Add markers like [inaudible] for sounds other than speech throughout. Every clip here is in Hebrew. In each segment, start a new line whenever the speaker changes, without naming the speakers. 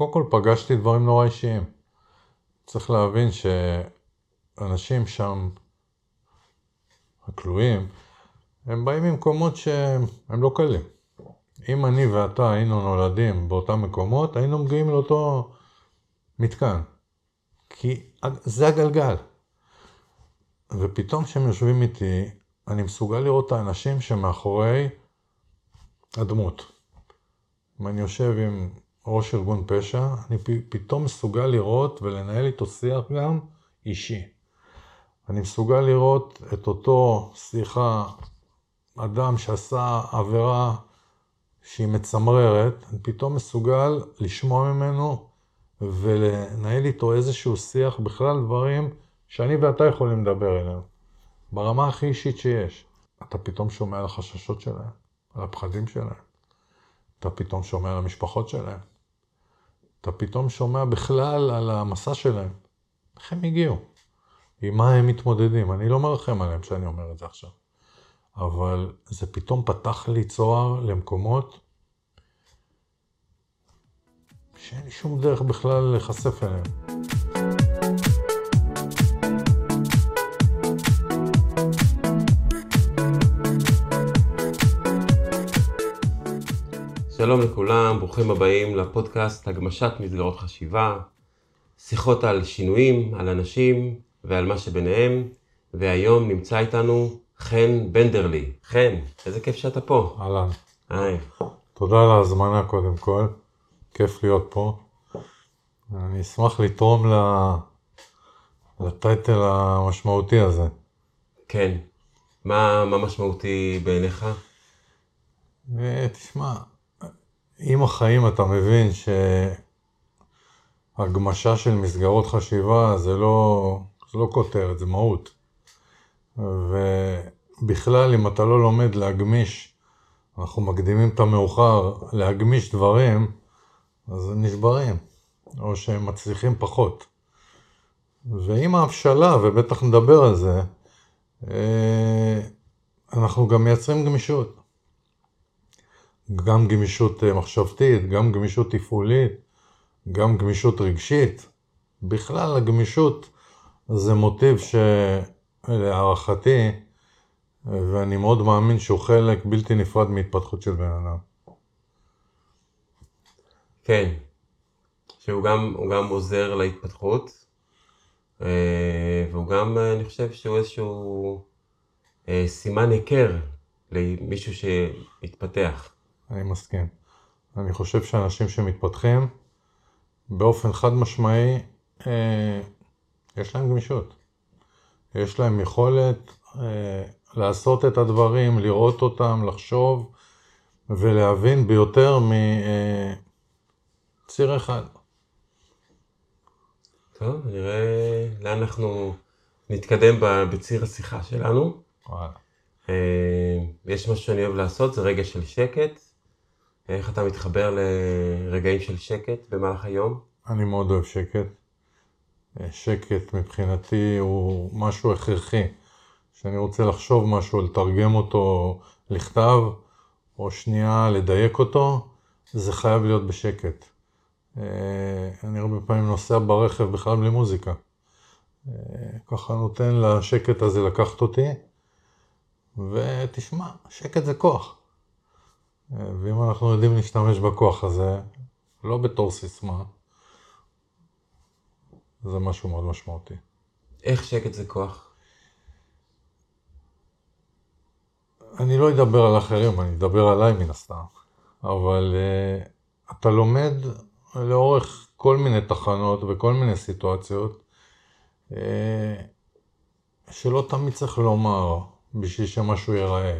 קודם כל פגשתי דברים נורא אישיים. צריך להבין שאנשים שם, הכלואים, הם באים ממקומות שהם לא קלים. אם אני ואתה היינו נולדים באותם מקומות, היינו מגיעים לאותו מתקן. כי זה הגלגל. ופתאום כשהם יושבים איתי, אני מסוגל לראות את האנשים שמאחורי הדמות. אם אני יושב עם ראש ארגון פשע, אני פתאום מסוגל לראות ולנהל איתו שיח גם אישי. אני מסוגל לראות את אותו שיחה, אדם שעשה עבירה שהיא מצמררת, אני פתאום מסוגל לשמוע ממנו ולנהל איתו איזשהו שיח, בכלל דברים שאני ואתה יכולים לדבר אליהם, ברמה הכי אישית שיש. אתה פתאום שומע על החששות שלהם, על הפחדים שלהם. אתה פתאום שומע על המשפחות שלהם. אתה פתאום שומע בכלל על המסע שלהם. איך הם הגיעו? עם מה הם מתמודדים? אני לא מרחם עליהם כשאני אומר את זה עכשיו. אבל זה פתאום פתח לי צוהר למקומות שאין לי שום דרך בכלל להיחשף אליהם.
שלום לכולם, ברוכים הבאים לפודקאסט הגמשת מסגרות חשיבה, שיחות על שינויים, על אנשים ועל מה שביניהם, והיום נמצא איתנו חן בנדרלי. חן, איזה כיף שאתה פה.
אהלן.
היי.
תודה על ההזמנה קודם כל, כיף להיות פה. אני אשמח לתרום לטייטל המשמעותי הזה.
כן. מה, מה משמעותי בעיניך?
אה, תשמע, עם החיים אתה מבין שהגמשה של מסגרות חשיבה זה לא, זה לא כותרת, זה מהות. ובכלל, אם אתה לא לומד להגמיש, אנחנו מקדימים את המאוחר, להגמיש דברים, אז הם נשברים, או שהם מצליחים פחות. ועם ההבשלה, ובטח נדבר על זה, אה, אנחנו גם מייצרים גמישות. גם גמישות אה, מחשבתית, גם גמישות תפעולית, גם גמישות רגשית. בכלל הגמישות זה מוטיב שלהערכתי, ואני מאוד מאמין שהוא חלק בלתי נפרד מהתפתחות של בן אדם.
כן, שהוא גם, גם עוזר להתפתחות, אה, והוא גם, אני חושב שהוא איזשהו אה, סימן היכר למישהו שהתפתח.
אני מסכים. אני חושב שאנשים שמתפתחים, באופן חד משמעי, אה, יש להם גמישות. יש להם יכולת אה, לעשות את הדברים, לראות אותם, לחשוב ולהבין ביותר מציר אה, אחד.
טוב, נראה לאן אנחנו נתקדם בציר השיחה שלנו. וואלה. אה, יש משהו שאני אוהב לעשות, זה רגע של שקט. איך אתה מתחבר לרגעים של שקט במהלך היום?
אני מאוד אוהב שקט. שקט מבחינתי הוא משהו הכרחי. כשאני רוצה לחשוב משהו, לתרגם אותו לכתב, או שנייה לדייק אותו, זה חייב להיות בשקט. אני הרבה פעמים נוסע ברכב בכלל בלי מוזיקה. ככה נותן לשקט הזה לקחת אותי, ותשמע, שקט זה כוח. ואם אנחנו יודעים להשתמש בכוח הזה, לא בתור סיסמה, זה משהו מאוד משמעותי.
איך שקט זה כוח?
אני לא אדבר על אחרים, אני אדבר עליי מן הסתם. אבל uh, אתה לומד לאורך כל מיני תחנות וכל מיני סיטואציות, uh, שלא תמיד צריך לומר בשביל שמשהו ייראה.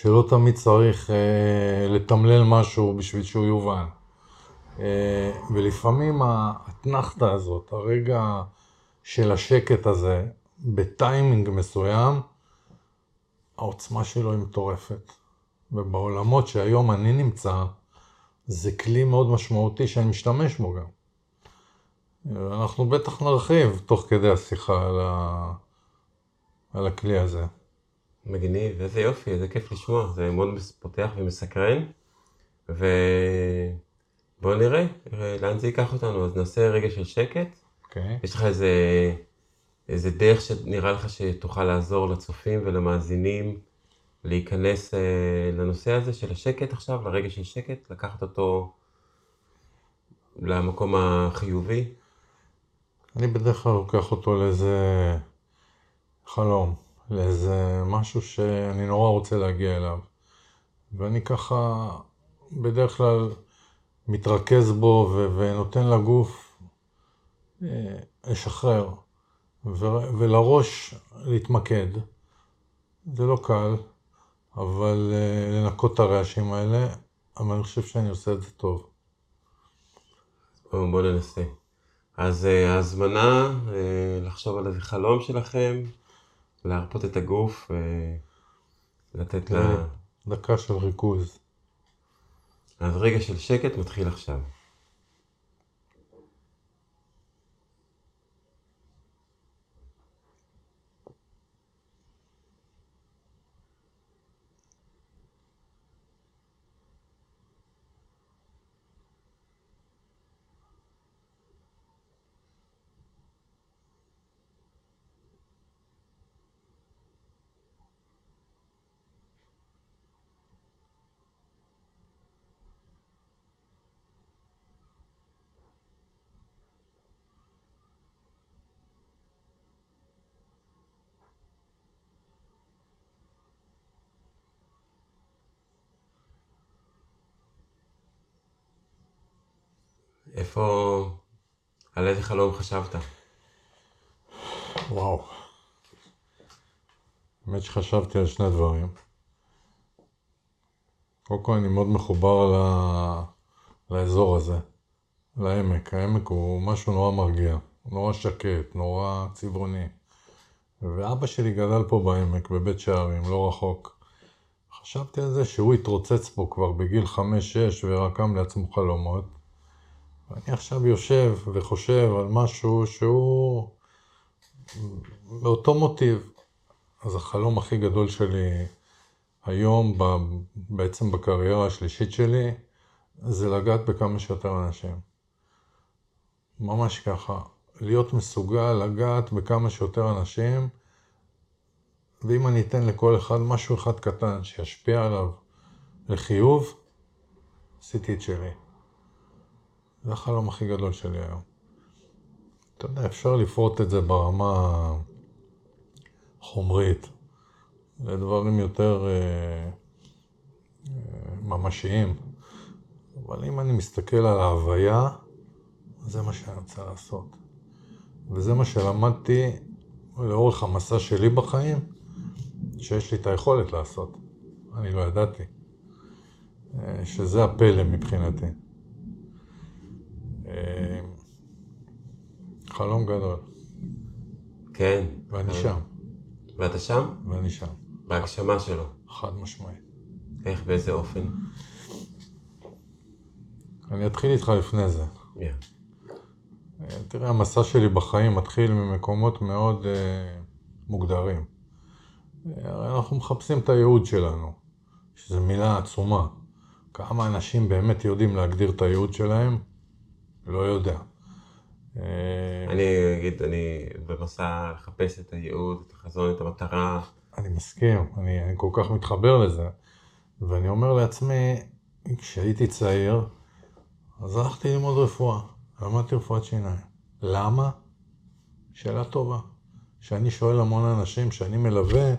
שלא תמיד צריך אה, לתמלל משהו בשביל שהוא יובן. אה, ולפעמים האתנחתא הזאת, הרגע של השקט הזה, בטיימינג מסוים, העוצמה שלו היא מטורפת. ובעולמות שהיום אני נמצא, זה כלי מאוד משמעותי שאני משתמש בו גם. אנחנו בטח נרחיב תוך כדי השיחה על, ה... על הכלי הזה.
מגניב, איזה יופי, איזה כיף לשמוע, זה מאוד פותח ומסקרן. ובוא בוא נראה אה, לאן זה ייקח אותנו, אז נעשה רגע של שקט.
אוקיי.
יש לך איזה, איזה דרך שנראה לך שתוכל לעזור לצופים ולמאזינים להיכנס אה, לנושא הזה של השקט עכשיו, לרגע של שקט, לקחת אותו למקום החיובי?
אני בדרך כלל לוקח אותו לאיזה חלום, לאיזה משהו שאני נורא רוצה להגיע אליו. ואני ככה בדרך כלל מתרכז בו ו- ונותן לגוף אה, לשחרר ו- ולראש להתמקד. זה לא קל, אבל אה, לנקות את הרעשים האלה, אבל אני חושב שאני עושה את זה טוב.
בואו בוא ננסה. אז אה, ההזמנה לחשוב על איזה חלום שלכם, להרפות את הגוף ולתת לה...
אה, דקה של ריכוז.
אז רגע של שקט מתחיל עכשיו. איפה... על איזה חלום חשבת?
וואו. האמת שחשבתי על שני דברים. קודם כל אני מאוד מחובר ל... לאזור הזה, לעמק. העמק הוא משהו נורא מרגיע, נורא שקט, נורא צבעוני. ואבא שלי גדל פה בעמק, בבית שערים, לא רחוק. חשבתי על זה שהוא התרוצץ פה כבר בגיל 5-6 ורקם לעצמו חלומות. ואני עכשיו יושב וחושב על משהו שהוא באותו מוטיב. אז החלום הכי גדול שלי היום, בעצם בקריירה השלישית שלי, זה לגעת בכמה שיותר אנשים. ממש ככה. להיות מסוגל לגעת בכמה שיותר אנשים, ואם אני אתן לכל אחד משהו אחד קטן שישפיע עליו לחיוב, עשיתי את שלי. זה החלום הכי גדול שלי היום. אתה יודע, אפשר לפרוט את זה ברמה חומרית, לדברים יותר אה, אה, ממשיים. אבל אם אני מסתכל על ההוויה, זה מה שאני רוצה לעשות. וזה מה שלמדתי לאורך המסע שלי בחיים, שיש לי את היכולת לעשות. אני לא ידעתי. אה, שזה הפלא מבחינתי. אה, חלום גדול,
כן.
ואני
אה,
שם,
ואתה שם?
ואני שם,
בהגשמה שלו.
חד משמעית.
איך, באיזה אופן?
אני אתחיל איתך לפני זה.
Yeah.
אה, תראה, המסע שלי בחיים מתחיל ממקומות מאוד אה, מוגדרים. הרי אנחנו מחפשים את הייעוד שלנו, שזו מילה עצומה. כמה אנשים באמת יודעים להגדיר את הייעוד שלהם? לא יודע. אה,
אני אגיד, אני במסע לחפש את הייעוד, את החזון, את המטרה.
אני מסכים, אני, אני כל כך מתחבר לזה, ואני אומר לעצמי, כשהייתי צעיר, אז הלכתי ללמוד רפואה, למדתי רפואת שיניים. למה? שאלה טובה. שאני שואל המון אנשים שאני מלווה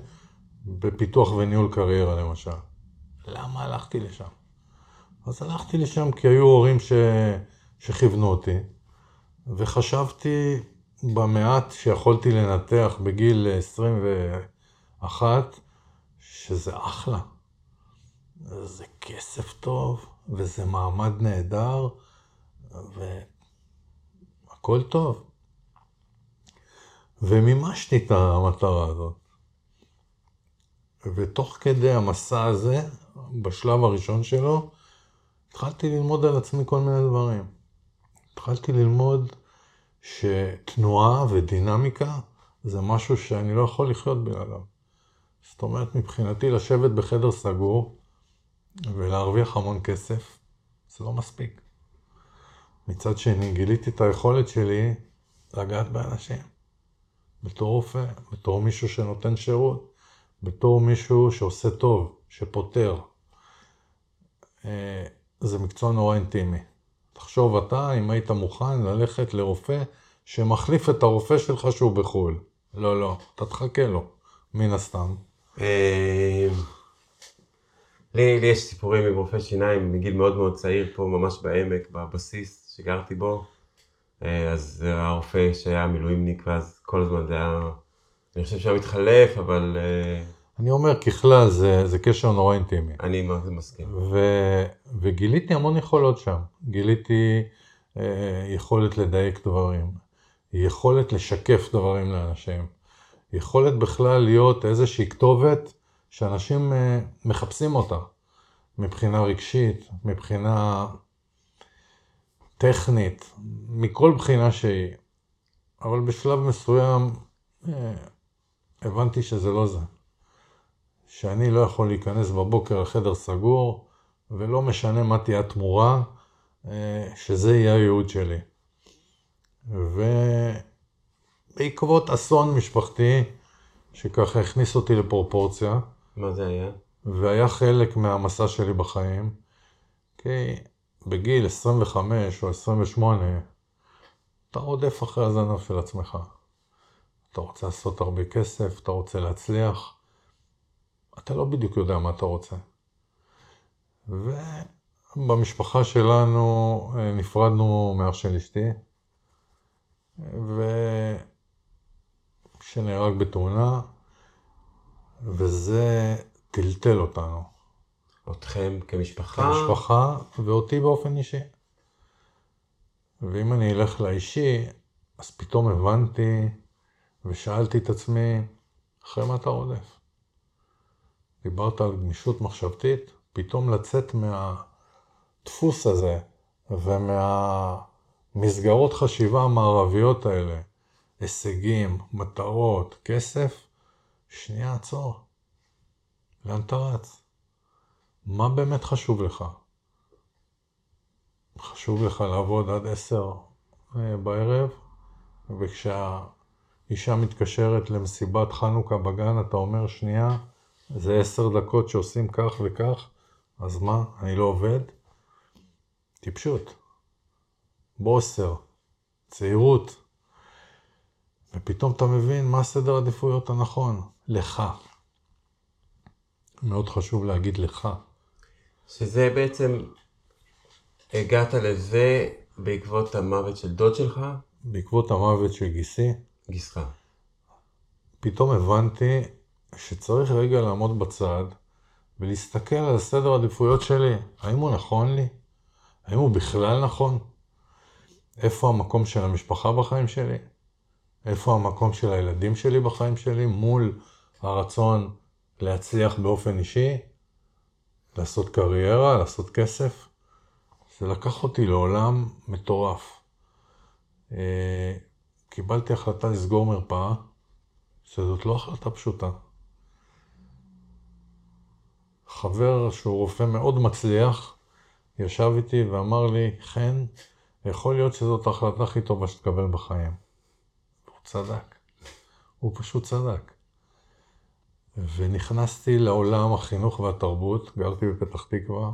בפיתוח וניהול קריירה למשל. למה הלכתי לשם? אז הלכתי לשם כי היו הורים ש... שכיוונו אותי, וחשבתי במעט שיכולתי לנתח בגיל 21, שזה אחלה. זה כסף טוב, וזה מעמד נהדר, והכל טוב. ומימשתי את המטרה הזאת. ותוך כדי המסע הזה, בשלב הראשון שלו, התחלתי ללמוד על עצמי כל מיני דברים. התחלתי ללמוד שתנועה ודינמיקה זה משהו שאני לא יכול לחיות בלעדיו. זאת אומרת, מבחינתי לשבת בחדר סגור ולהרוויח המון כסף, זה לא מספיק. מצד שני, גיליתי את היכולת שלי לגעת באנשים. בתור רופא, בתור מישהו שנותן שירות, בתור מישהו שעושה טוב, שפותר. אה, זה מקצוע נורא אינטימי. תחשוב אתה, אם היית מוכן ללכת לרופא שמחליף את הרופא שלך שהוא בחו"ל. לא, לא, אתה תחכה לו, מן הסתם.
אה, לי, יש סיפורים עם רופא שיניים מגיל מאוד מאוד צעיר, פה ממש בעמק, בבסיס שגרתי בו. אה, אז זה היה רופא שהיה מילואימניק, ואז כל הזמן זה היה, אני חושב שהוא מתחלף, אבל...
אני אומר, ככלל, זה, זה קשר נורא אינטימי.
אני מסכים.
ו, וגיליתי המון יכולות שם. גיליתי אה, יכולת לדייק דברים, יכולת לשקף דברים לאנשים, יכולת בכלל להיות איזושהי כתובת שאנשים אה, מחפשים אותה, מבחינה רגשית, מבחינה טכנית, מכל בחינה שהיא. אבל בשלב מסוים אה, הבנתי שזה לא זה. שאני לא יכול להיכנס בבוקר לחדר סגור, ולא משנה מה תהיה התמורה, אה, שזה יהיה הייעוד שלי. ובעקבות אסון משפחתי, שככה הכניס אותי לפרופורציה.
מה זה היה?
והיה חלק מהמסע שלי בחיים, כי בגיל 25 או 28, אתה רודף אחרי הזנב של עצמך. אתה רוצה לעשות הרבה כסף, אתה רוצה להצליח, אתה לא בדיוק יודע מה אתה רוצה. ובמשפחה שלנו אה, נפרדנו מאח של אשתי, שנהרג בתאונה, וזה טלטל אותנו.
אתכם כמשפחה?
כמשפחה, ואותי באופן אישי. ואם אני אלך לאישי, אז פתאום הבנתי ושאלתי את עצמי, אחרי מה אתה רודף? דיברת על גמישות מחשבתית, פתאום לצאת מהדפוס הזה ומהמסגרות חשיבה המערביות האלה, הישגים, מטרות, כסף, שנייה עצור. לאן אתה רץ? מה באמת חשוב לך? חשוב לך לעבוד עד עשר אה, בערב, וכשהאישה מתקשרת למסיבת חנוכה בגן, אתה אומר, שנייה, זה עשר דקות שעושים כך וכך, אז מה, אני לא עובד? טיפשות. בוסר, צעירות. ופתאום אתה מבין מה סדר העדיפויות הנכון, לך. מאוד חשוב להגיד לך.
שזה בעצם, הגעת לזה בעקבות המוות של דוד שלך?
בעקבות המוות של גיסי.
גיסך.
פתאום הבנתי שצריך רגע לעמוד בצד ולהסתכל על סדר העדיפויות שלי. האם הוא נכון לי? האם הוא בכלל נכון? איפה המקום של המשפחה בחיים שלי? איפה המקום של הילדים שלי בחיים שלי מול הרצון להצליח באופן אישי, לעשות קריירה, לעשות כסף? זה לקח אותי לעולם מטורף. אה, קיבלתי החלטה לסגור מרפאה, שזאת לא החלטה פשוטה. חבר שהוא רופא מאוד מצליח, ישב איתי ואמר לי, חן, יכול להיות שזאת ההחלטה הכי טובה שתקבל בחיים. הוא צדק. הוא פשוט צדק. ונכנסתי לעולם החינוך והתרבות, גרתי בפתח תקווה.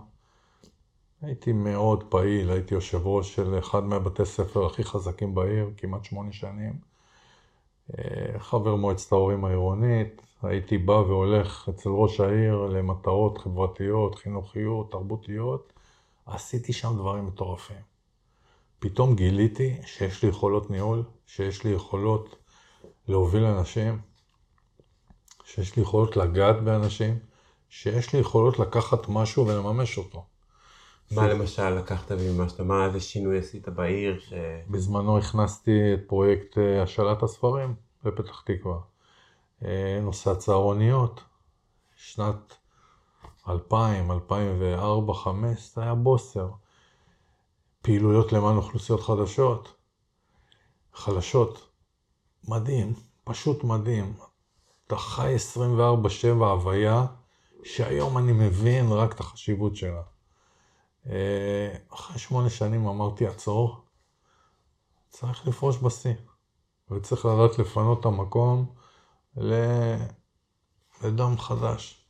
הייתי מאוד פעיל, הייתי יושב ראש של אחד מהבתי ספר הכי חזקים בעיר, כמעט שמונה שנים. אה, חבר מועצת ההורים העירונית, הייתי בא והולך אצל ראש העיר למטרות חברתיות, חינוכיות, תרבותיות, עשיתי שם דברים מטורפים. פתאום גיליתי שיש לי יכולות ניהול, שיש לי יכולות להוביל אנשים, שיש לי יכולות לגעת באנשים, שיש לי יכולות לקחת משהו ולממש אותו.
מה למשל לקחת ממה שאתה, מה איזה שינוי עשית בעיר? ש...
בזמנו הכנסתי את פרויקט אה, השאלת הספרים בפתח תקווה. אה, נושא הצהרוניות, שנת 2000, 2004, 2005, זה היה בוסר. פעילויות למען אוכלוסיות חדשות, חלשות. מדהים, פשוט מדהים. אתה חי 24-7 הוויה, שהיום אני מבין רק את החשיבות שלה. אה, אחרי שמונה שנים אמרתי, עצור, צריך לפרוש בשיא, וצריך לדעת לפנות את המקום לדם חדש.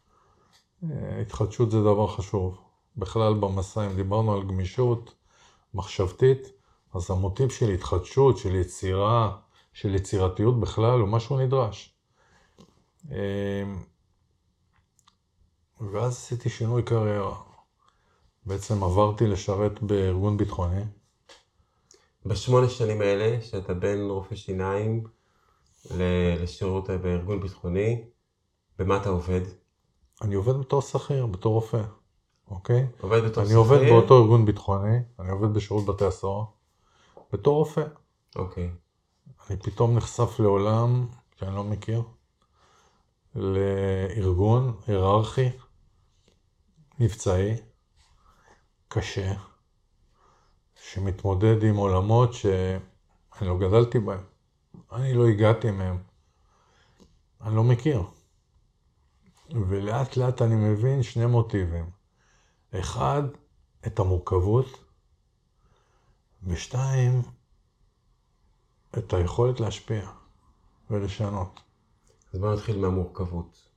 אה, התחדשות זה דבר חשוב. בכלל במסע, אם דיברנו על גמישות מחשבתית, אז המוטיב של התחדשות, של יצירה, של יצירתיות בכלל, הוא משהו נדרש. אה, ואז עשיתי שינוי קריירה. בעצם עברתי לשרת בארגון ביטחוני.
בשמונה שנים האלה, שאתה בין רופא שיניים לשירות בארגון ביטחוני, במה אתה עובד?
אני עובד בתור שכיר, בתור רופא, אוקיי?
עובד בתור
אני עובד
שכיר?
באותו ארגון ביטחוני, אני עובד בשירות בתי הסוהר, בתור רופא.
אוקיי.
אני פתאום נחשף לעולם שאני לא מכיר, לארגון היררכי, מבצעי, קשה, שמתמודד עם עולמות שאני לא גדלתי בהם. אני לא הגעתי מהם. אני לא מכיר. ולאט לאט אני מבין שני מוטיבים. אחד, את המורכבות, ושתיים, את היכולת להשפיע ולשנות.
אז בוא נתחיל מהמורכבות.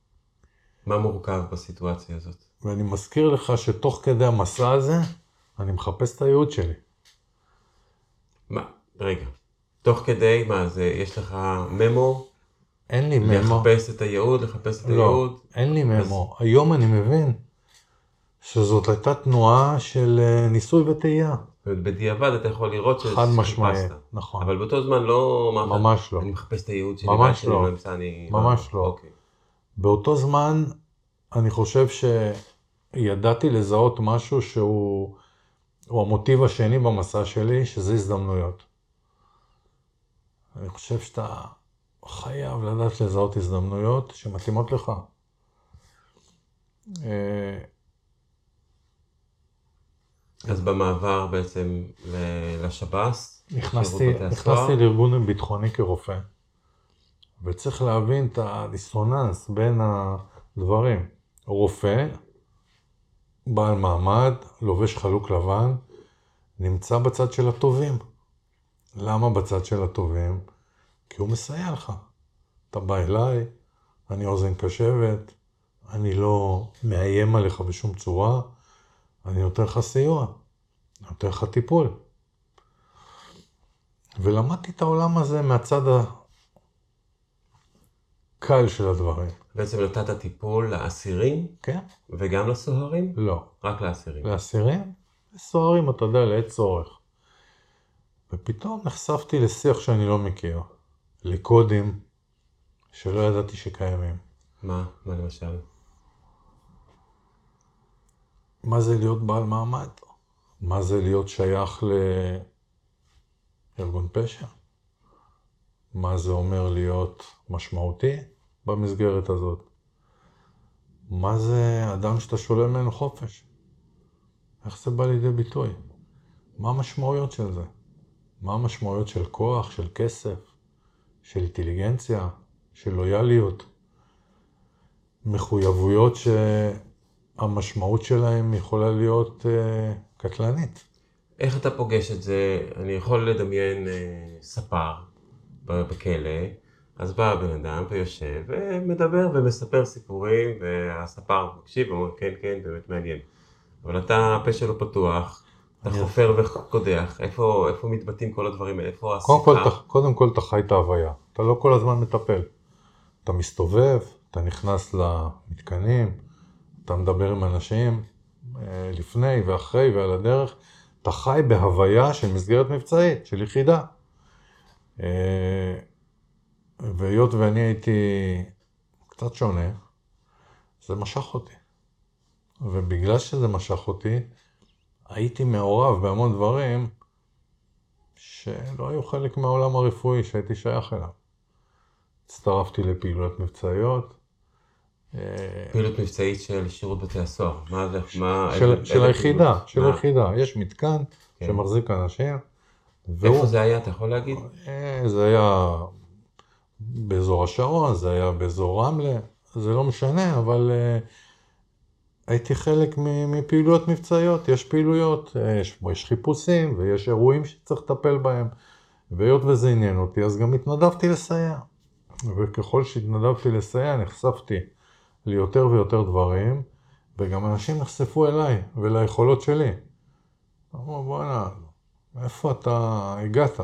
מה מורכב בסיטואציה הזאת?
ואני מזכיר לך שתוך כדי המסע הזה, אני מחפש את הייעוד שלי.
מה, רגע. תוך כדי, מה זה, יש לך ממו?
אין לי ממו.
לחפש את הייעוד, לחפש את
לא,
הייעוד?
אין לי ממו. היום אני מבין שזאת הייתה תנועה של אה, ניסוי וטעייה.
בדיעבד אתה יכול לראות ש-
חד משמעי,
שחיפשת.
נכון.
אבל באותו זמן לא אמרת,
ממש לא.
אני מחפש את הייעוד שלי,
ממש
ואז שאני
לא.
אני...
ממש לא.
אוקיי.
באותו זמן, אני חושב שידעתי לזהות משהו שהוא הוא המוטיב השני במסע שלי, שזה הזדמנויות. אני חושב שאתה חייב לדעת לזהות הזדמנויות שמתאימות לך. אה,
אז במעבר בעצם לשב"ס,
נכנסתי, נכנסתי לארגון ביטחוני כרופא, וצריך להבין את הדיסוננס בין הדברים. רופא, בעל מעמד, לובש חלוק לבן, נמצא בצד של הטובים. למה בצד של הטובים? כי הוא מסייע לך. אתה בא אליי, אני אוזן קשבת, אני לא מאיים עליך בשום צורה, אני נותן לך סיוע, אני נותן לך טיפול. ולמדתי את העולם הזה מהצד הקל של הדברים.
בעצם נתת טיפול לאסירים
כן?
וגם לסוהרים?
לא.
רק לאסירים.
לאסירים, לסוהרים, אתה יודע, לעת צורך. ופתאום נחשפתי לשיח שאני לא מכיר, לקודים שלא ידעתי שקיימים.
מה? מה למשל?
מה זה להיות בעל מעמד? מה זה להיות שייך לארגון פשע? מה זה אומר להיות משמעותי במסגרת הזאת? מה זה אדם שאתה שולל ממנו חופש? איך זה בא לידי ביטוי? מה המשמעויות של זה? מה המשמעויות של כוח, של כסף, של אינטליגנציה, של לויאליות? מחויבויות שהמשמעות שלהן יכולה להיות אה, קטלנית.
איך אתה פוגש את זה? אני יכול לדמיין אה, ספר בכלא, אז בא הבן אדם ויושב ומדבר ומספר סיפורים, והספר מקשיב ואומר כן, כן, באמת מעניין. אבל אתה, הפה שלו פתוח, אתה חופר וקודח, איפה, איפה מתבטאים כל הדברים האלה? איפה
קודם כל,
השיחה?
קודם כל אתה חי את ההוויה, אתה לא כל הזמן מטפל. אתה מסתובב, אתה נכנס למתקנים, אתה מדבר עם אנשים אה, לפני ואחרי ועל הדרך, אתה חי בהוויה של מסגרת מבצעית, של יחידה. אה, והיות ואני הייתי קצת שונה, זה משך אותי. ובגלל שזה משך אותי, הייתי מעורב בהמון דברים שלא היו חלק מהעולם הרפואי שהייתי שייך אליו. הצטרפתי לפעילויות מבצעיות. אה,
פעילות מבצעית של שירות בתי הסוהר. מה זה? מה...
של, היחידה? של? היחידה. יש מתקן
כן.
שמחזיק אנשים. והוא-
איפה זה היה? אתה יכול להגיד?
אה, זה היה באזור השרון, זה היה באזור רמלה, זה לא משנה, אבל אה, הייתי חלק מפעילויות מבצעיות, יש פעילויות, יש, יש חיפושים ויש אירועים שצריך לטפל בהם. והיות וזה עניין אותי, אז גם התנדבתי לסייע. וככל שהתנדבתי לסייע, נחשפתי ליותר ויותר דברים, וגם אנשים נחשפו אליי וליכולות שלי. אמרו, בואנה, מאיפה אתה הגעת?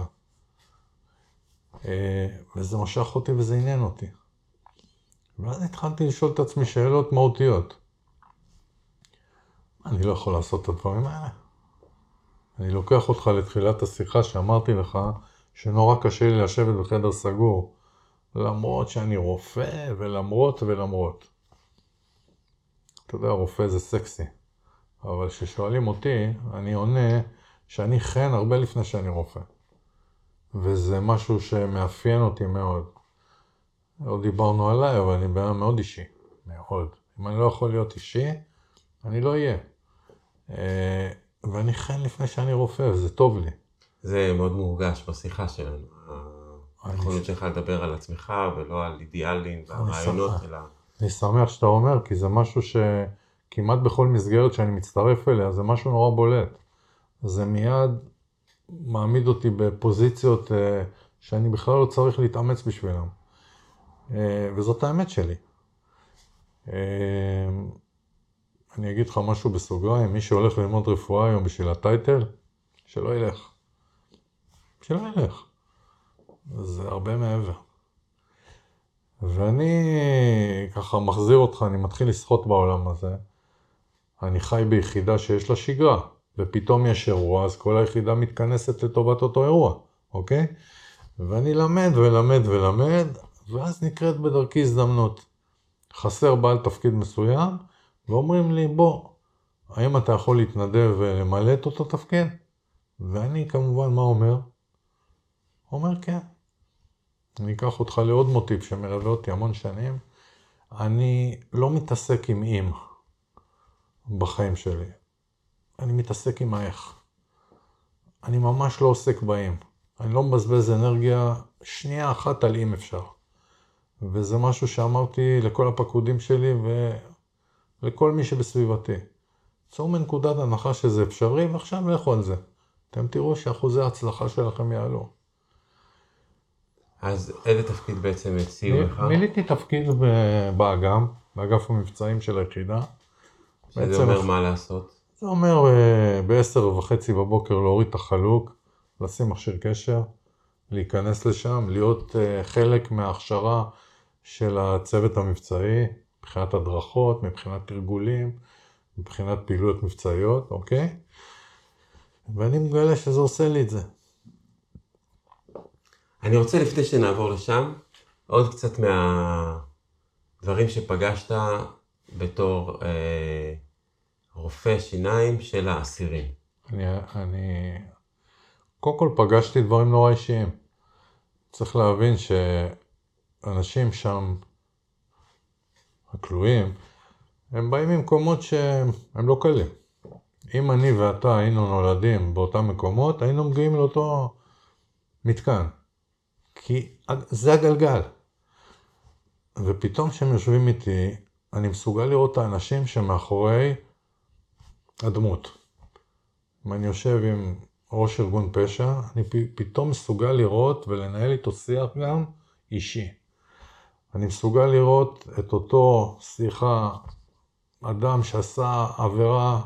אה, וזה משך אותי וזה עניין אותי. ואז התחלתי לשאול את עצמי שאלות מהותיות. אני לא יכול לעשות את הדברים האלה. אני לוקח אותך לתחילת השיחה שאמרתי לך שנורא קשה לי לשבת בחדר סגור, למרות שאני רופא ולמרות ולמרות. אתה יודע, רופא זה סקסי, אבל כששואלים אותי, אני עונה שאני חן הרבה לפני שאני רופא. וזה משהו שמאפיין אותי מאוד. לא דיברנו עליי, אבל אני בן מאוד אישי. מאוד. אם אני לא יכול להיות אישי, אני לא אהיה. אה, ואני חן לפני שאני רופא, וזה טוב לי.
זה מאוד מורגש בשיחה שלנו. הנכונות שלך לדבר על עצמך ולא על אידיאלים והרעיונות ה...
אני שמח שאתה אומר, כי זה משהו שכמעט בכל מסגרת שאני מצטרף אליה, זה משהו נורא בולט. זה מיד מעמיד אותי בפוזיציות אה, שאני בכלל לא צריך להתאמץ בשבילם. אה, וזאת האמת שלי. אה, אני אגיד לך משהו בסוגריים, מי שהולך ללמוד רפואה היום בשביל הטייטל, שלא ילך. שלא ילך. זה הרבה מעבר. ואני ככה מחזיר אותך, אני מתחיל לשחות בעולם הזה. אני חי ביחידה שיש לה שגרה, ופתאום יש אירוע, אז כל היחידה מתכנסת לטובת אותו אירוע, אוקיי? ואני למד ולמד ולמד, ואז נקראת בדרכי הזדמנות. חסר בעל תפקיד מסוים, ואומרים לי, בוא, האם אתה יכול להתנדב ולמלא את אותו תפקיד? ואני כמובן, מה אומר? אומר כן. אני אקח אותך לעוד מוטיב שמלווה אותי המון שנים. אני לא מתעסק עם אם בחיים שלי. אני מתעסק עם האיך. אני ממש לא עוסק באם. אני לא מבזבז אנרגיה שנייה אחת על אם אפשר. וזה משהו שאמרתי לכל הפקודים שלי ולכל מי שבסביבתי. צאו מנקודת הנחה שזה אפשרי, ועכשיו לכו על זה. אתם תראו שאחוזי ההצלחה שלכם יעלו.
אז איזה תפקיד בעצם הציעו לך?
מילאתי תפקיד באג"ם, באגף המבצעים של היחידה.
שזה אומר מה לעשות?
זה אומר אה, ב-10 וחצי בבוקר להוריד את החלוק, לשים מכשיר קשר, להיכנס לשם, להיות אה, חלק מההכשרה של הצוות המבצעי, מבחינת הדרכות, מבחינת תרגולים, מבחינת פעילויות מבצעיות, אוקיי? ואני מגלה שזה עושה לי את זה.
אני רוצה לפני שנעבור לשם, עוד קצת מהדברים שפגשת בתור אה, רופא שיניים של האסירים.
אני, אני... קודם כל פגשתי דברים נורא אישיים. צריך להבין שאנשים שם, הכלואים, הם באים ממקומות שהם לא קלים. אם אני ואתה היינו נולדים באותם מקומות, היינו מגיעים לאותו מתקן. כי זה הגלגל. ופתאום כשהם יושבים איתי, אני מסוגל לראות את האנשים שמאחורי הדמות. אם אני יושב עם ראש ארגון פשע, אני פתאום מסוגל לראות ולנהל איתו שיח גם אישי. אני מסוגל לראות את אותו, סליחה, אדם שעשה עבירה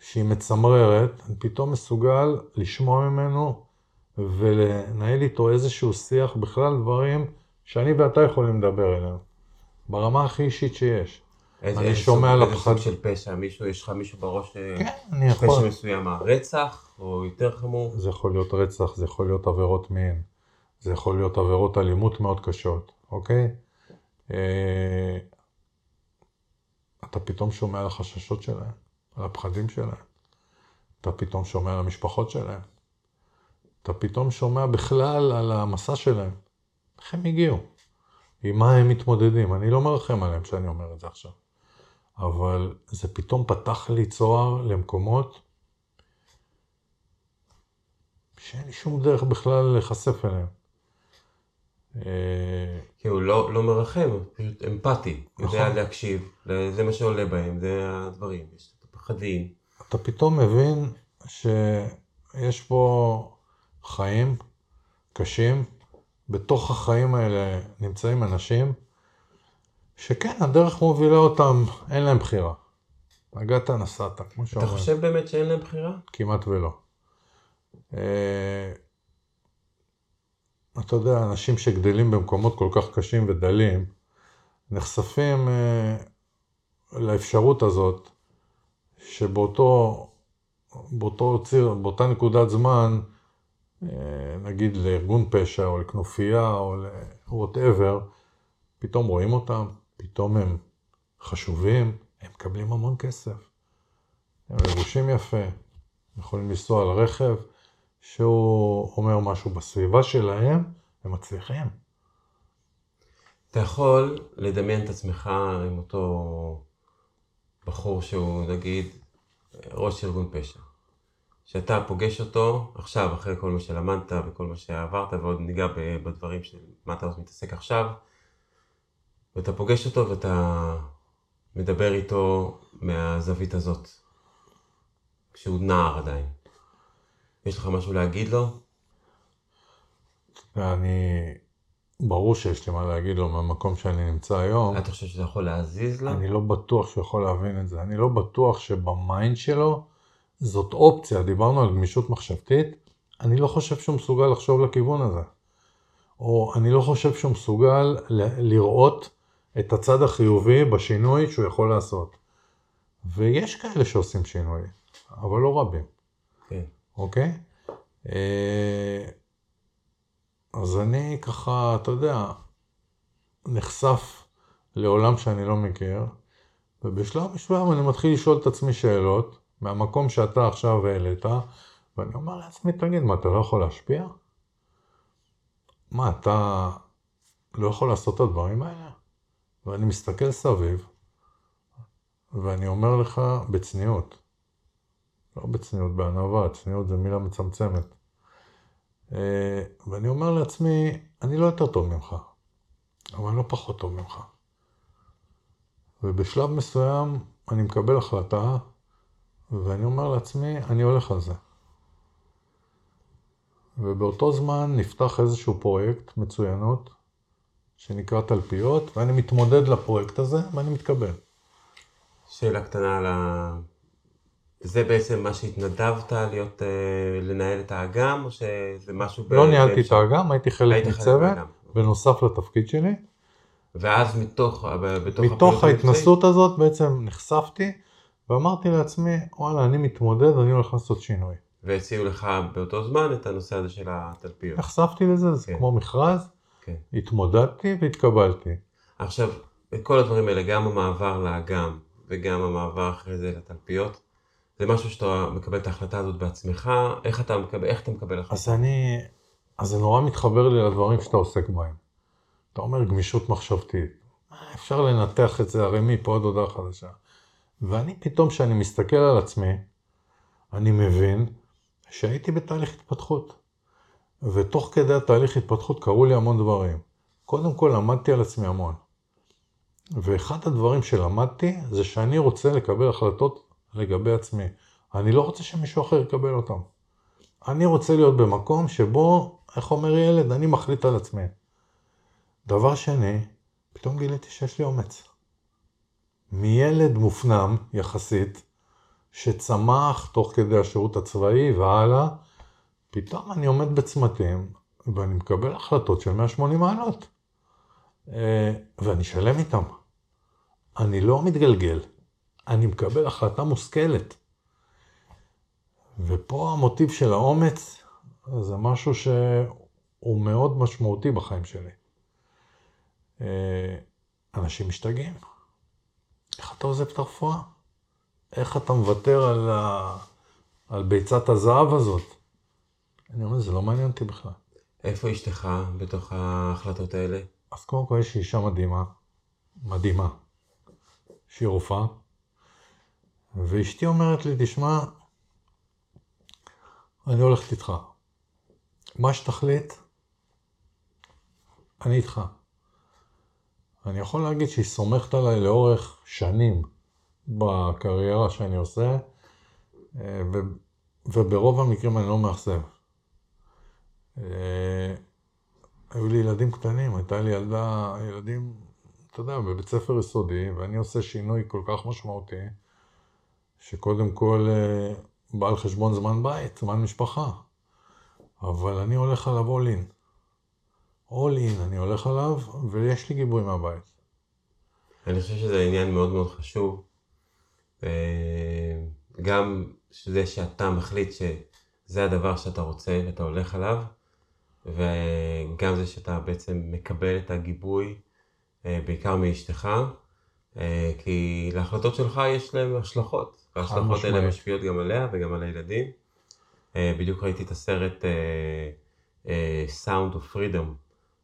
שהיא מצמררת, אני פתאום מסוגל לשמוע ממנו ולנהל איתו איזשהו שיח, בכלל דברים שאני ואתה יכולים לדבר אליהם, ברמה הכי אישית שיש.
איזה, שומע על הפחד... איזה סוג של פשע? מישהו, יש לך מישהו בראש
כן, אני יכול.
פשע מסוים, רצח או יותר חמור?
זה יכול להיות רצח, זה יכול להיות עבירות מין, זה יכול להיות עבירות אלימות מאוד קשות, אוקיי? אה, אתה פתאום שומע על החששות שלהם, על הפחדים שלהם. אתה פתאום שומע על המשפחות שלהם. אתה פתאום שומע בכלל על המסע שלהם. איך הם הגיעו? עם מה הם מתמודדים? אני לא מרחם עליהם שאני אומר את זה עכשיו. אבל זה פתאום פתח לי צוהר למקומות שאין לי שום דרך בכלל להיחשף אליהם. אה,
כי הוא לא, לא מרחם, הוא פשוט אמפתי.
נכון.
יודע להקשיב, זה מה שעולה בהם, זה הדברים. יש את הפחדים.
אתה פתאום מבין שיש פה חיים קשים, בתוך החיים האלה נמצאים אנשים שכן, הדרך מובילה אותם, אין להם בחירה. נגעת, נסעת, כמו
אתה
שאומרים.
חושב באמת שאין להם בחירה?
כמעט ולא. אה, אתה יודע, אנשים שגדלים במקומות כל כך קשים ודלים, נחשפים אה, לאפשרות הזאת, שבאותו באותו ציר, באותה נקודת זמן, אה, נגיד לארגון פשע או לכנופיה או ל-whatever, פתאום רואים אותם, פתאום הם חשובים, הם מקבלים המון כסף. הם לבושים יפה, יכולים לנסוע על רכב, שהוא אומר משהו בסביבה שלהם, הם מצליחים.
אתה יכול לדמיין את עצמך עם אותו בחור שהוא נגיד ראש ארגון פשע. שאתה פוגש אותו עכשיו, אחרי כל מה שלמדת וכל מה שעברת, ועוד ניגע בדברים של מה אתה מתעסק עכשיו, ואתה פוגש אותו ואתה מדבר איתו מהזווית הזאת, כשהוא נער עדיין. יש לך משהו להגיד לו?
ואני, ברור שיש לי מה להגיד לו מהמקום שאני נמצא היום.
אתה חושב שאתה יכול להזיז לו?
אני לא בטוח שהוא יכול להבין את זה. אני לא בטוח שבמיינד שלו זאת אופציה. דיברנו על גמישות מחשבתית, אני לא חושב שהוא מסוגל לחשוב לכיוון הזה. או אני לא חושב שהוא מסוגל לראות את הצד החיובי בשינוי שהוא יכול לעשות. ויש כאלה שעושים שינוי, אבל לא רבים.
כן.
אוקיי? אה, אז אני ככה, אתה יודע, נחשף לעולם שאני לא מכיר, ובשלב מסוים אני מתחיל לשאול את עצמי שאלות, מהמקום שאתה עכשיו העלית, ואני אומר לעצמי, תגיד, מה, אתה לא יכול להשפיע? מה, אתה לא יכול לעשות את הדברים האלה? ואני מסתכל סביב, ואני אומר לך בצניעות, לא בצניעות, בענווה, צניעות זה מילה מצמצמת. אה, ואני אומר לעצמי, אני לא יותר טוב ממך, אבל אני לא פחות טוב ממך. ובשלב מסוים אני מקבל החלטה, ואני אומר לעצמי, אני הולך על זה. ובאותו זמן נפתח איזשהו פרויקט מצוינות, שנקרא תלפיות, ואני מתמודד לפרויקט הזה, ואני מתקבל.
שאלה קטנה על ה... זה בעצם מה שהתנדבת להיות, אה, לנהל את האגם, או שזה משהו...
לא
ב-
ניהלתי את
באפשר-
האגם, הייתי חלק מצוות. בנוסף לתפקיד שלי.
ואז מתוך, ב- בתוך,
מתוך ההתנסות הזאת בעצם נחשפתי, ואמרתי לעצמי, וואלה, אני מתמודד, אני הולך לעשות שינוי.
והציעו לך באותו זמן את הנושא הזה של התלפיות.
נחשפתי לזה, זה
כן.
כמו מכרז,
כן.
התמודדתי והתקבלתי.
עכשיו, כל הדברים האלה, גם המעבר לאגם, וגם המעבר אחרי זה לתלפיות, זה משהו שאתה מקבל את ההחלטה הזאת בעצמך, איך אתה מקבל, איך אתה מקבל החלטה?
אז אני, אז זה נורא מתחבר לי לדברים שאתה עוסק בהם. אתה אומר גמישות מחשבתית. אפשר לנתח את זה, הרי מפה עד הודעה חדשה. ואני פתאום, כשאני מסתכל על עצמי, אני מבין שהייתי בתהליך התפתחות. ותוך כדי התהליך התפתחות קרו לי המון דברים. קודם כל למדתי על עצמי המון. ואחד הדברים שלמדתי זה שאני רוצה לקבל החלטות לגבי עצמי. אני לא רוצה שמישהו אחר יקבל אותן. אני רוצה להיות במקום שבו, איך אומר ילד, אני מחליט על עצמי. דבר שני, פתאום גיליתי שיש לי אומץ. מילד מופנם יחסית, שצמח תוך כדי השירות הצבאי והלאה, פתאום אני עומד בצמתים ואני מקבל החלטות של 180 מעלות. אה, ואני שלם איתם. אני לא מתגלגל, אני מקבל החלטה מושכלת. ופה המוטיב של האומץ זה משהו שהוא מאוד משמעותי בחיים שלי. אה, אנשים משתגעים. איך אתה עוזב את הרפואה? איך אתה מוותר על, ה... על ביצת הזהב הזאת? אני אומר, זה לא מעניין אותי בכלל.
איפה אשתך בתוך ההחלטות האלה?
אז קודם כל יש אישה מדהימה, מדהימה, שהיא רופאה, ואשתי אומרת לי, תשמע, אני הולכת איתך. מה שתחליט, אני איתך. אני יכול להגיד שהיא סומכת עליי לאורך שנים בקריירה שאני עושה, אה, ו, וברוב המקרים אני לא מאכזב. אה, היו לי ילדים קטנים, הייתה לי ילדה, ילדים, אתה יודע, בבית ספר יסודי, ואני עושה שינוי כל כך משמעותי, שקודם כל אה, בא על חשבון זמן בית, זמן משפחה. אבל אני הולך עליו all in. all in, אני הולך עליו, ויש לי גיבוי מהבית.
אני חושב שזה עניין מאוד מאוד חשוב. אה, גם זה שאתה מחליט שזה הדבר שאתה רוצה ואתה הולך עליו, וגם זה שאתה בעצם מקבל את הגיבוי, אה, בעיקר מאשתך, אה, כי להחלטות שלך יש להם השלכות. וההשלכות האלה משפיעות גם עליה וגם על הילדים. בדיוק ראיתי את הסרט Sound of Freedom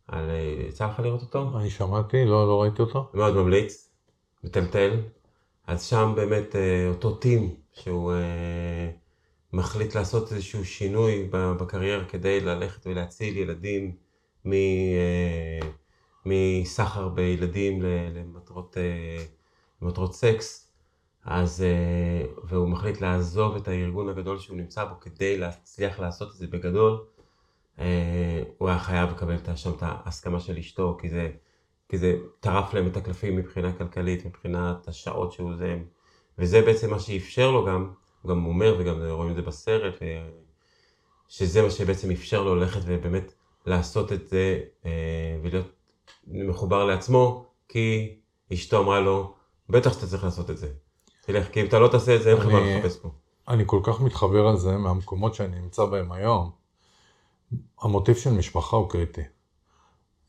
על... יצא לך לראות אותו?
אני שמעתי, לא, לא ראיתי אותו.
מאוד ממליץ, מטלטל. אז שם באמת אה, אותו טים שהוא אה, מחליט לעשות איזשהו שינוי בקריירה כדי ללכת ולהציל ילדים אה, מסחר בילדים למטרות, למטרות סקס. אז, והוא מחליט לעזוב את הארגון הגדול שהוא נמצא בו כדי להצליח לעשות את זה בגדול. אה, הוא היה חייב לקבל שם את ההסכמה של אשתו, כי זה, כי זה טרף להם את הקלפים מבחינה כלכלית, מבחינת השעות שהוא זה, וזה בעצם מה שאפשר לו גם, הוא גם אומר וגם רואים את זה בסרט, שזה מה שבעצם אפשר לו ללכת ובאמת לעשות את זה אה, ולהיות מחובר לעצמו, כי אשתו אמרה לו, בטח שאתה צריך לעשות את זה. תלך, כי אם אתה לא תעשה את זה, אין לך מה לחפש פה.
אני כל כך מתחבר על זה מהמקומות שאני נמצא בהם היום. המוטיב של משפחה הוא קריטי.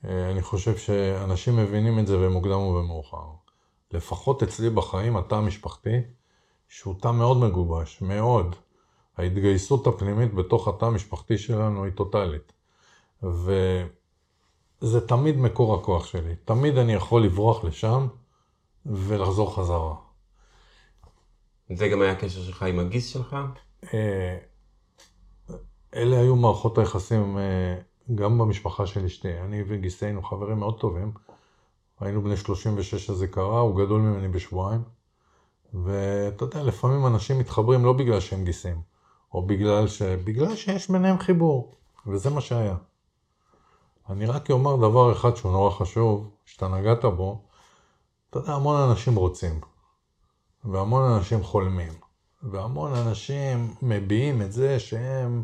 אה, אני חושב שאנשים מבינים את זה במוקדם ובמאוחר. לפחות אצלי בחיים, התא המשפחתי, שהוא תא מאוד מגובש, מאוד. ההתגייסות הפנימית בתוך התא המשפחתי שלנו היא טוטאלית. וזה תמיד מקור הכוח שלי. תמיד אני יכול לברוח לשם ולחזור חזרה.
זה גם היה הקשר שלך עם הגיס שלך? אה,
אלה היו מערכות היחסים אה, גם במשפחה של אשתי. אני וגיסי היינו חברים מאוד טובים. היינו בני 36 אז זה קרה, הוא גדול ממני בשבועיים. ואתה יודע, לפעמים אנשים מתחברים לא בגלל שהם גיסים, או בגלל, ש... בגלל שיש ביניהם חיבור, וזה מה שהיה. אני רק אומר דבר אחד שהוא נורא חשוב, שאתה נגעת בו, אתה יודע, המון אנשים רוצים, והמון אנשים חולמים, והמון אנשים מביעים את זה שהם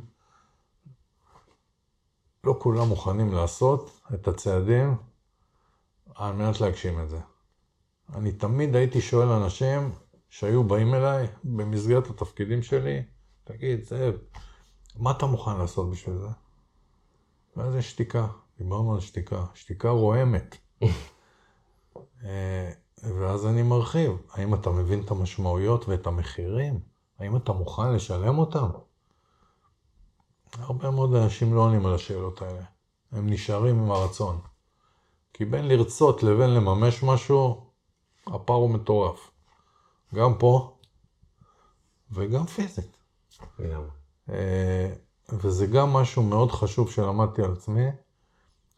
לא כולם מוכנים לעשות את הצעדים על מנת להגשים את זה. אני תמיד הייתי שואל אנשים שהיו באים אליי במסגרת התפקידים שלי, תגיד, זאב, מה אתה מוכן לעשות בשביל זה? ואז יש שתיקה, דיברנו על שתיקה, שתיקה רועמת. אה, ואז אני מרחיב, האם אתה מבין את המשמעויות ואת המחירים? האם אתה מוכן לשלם אותם? הרבה מאוד אנשים לא עונים על השאלות האלה. הם נשארים עם הרצון. כי בין לרצות לבין לממש משהו, הפער הוא מטורף. גם פה וגם פיזית. אה, וזה גם משהו מאוד חשוב שלמדתי על עצמי.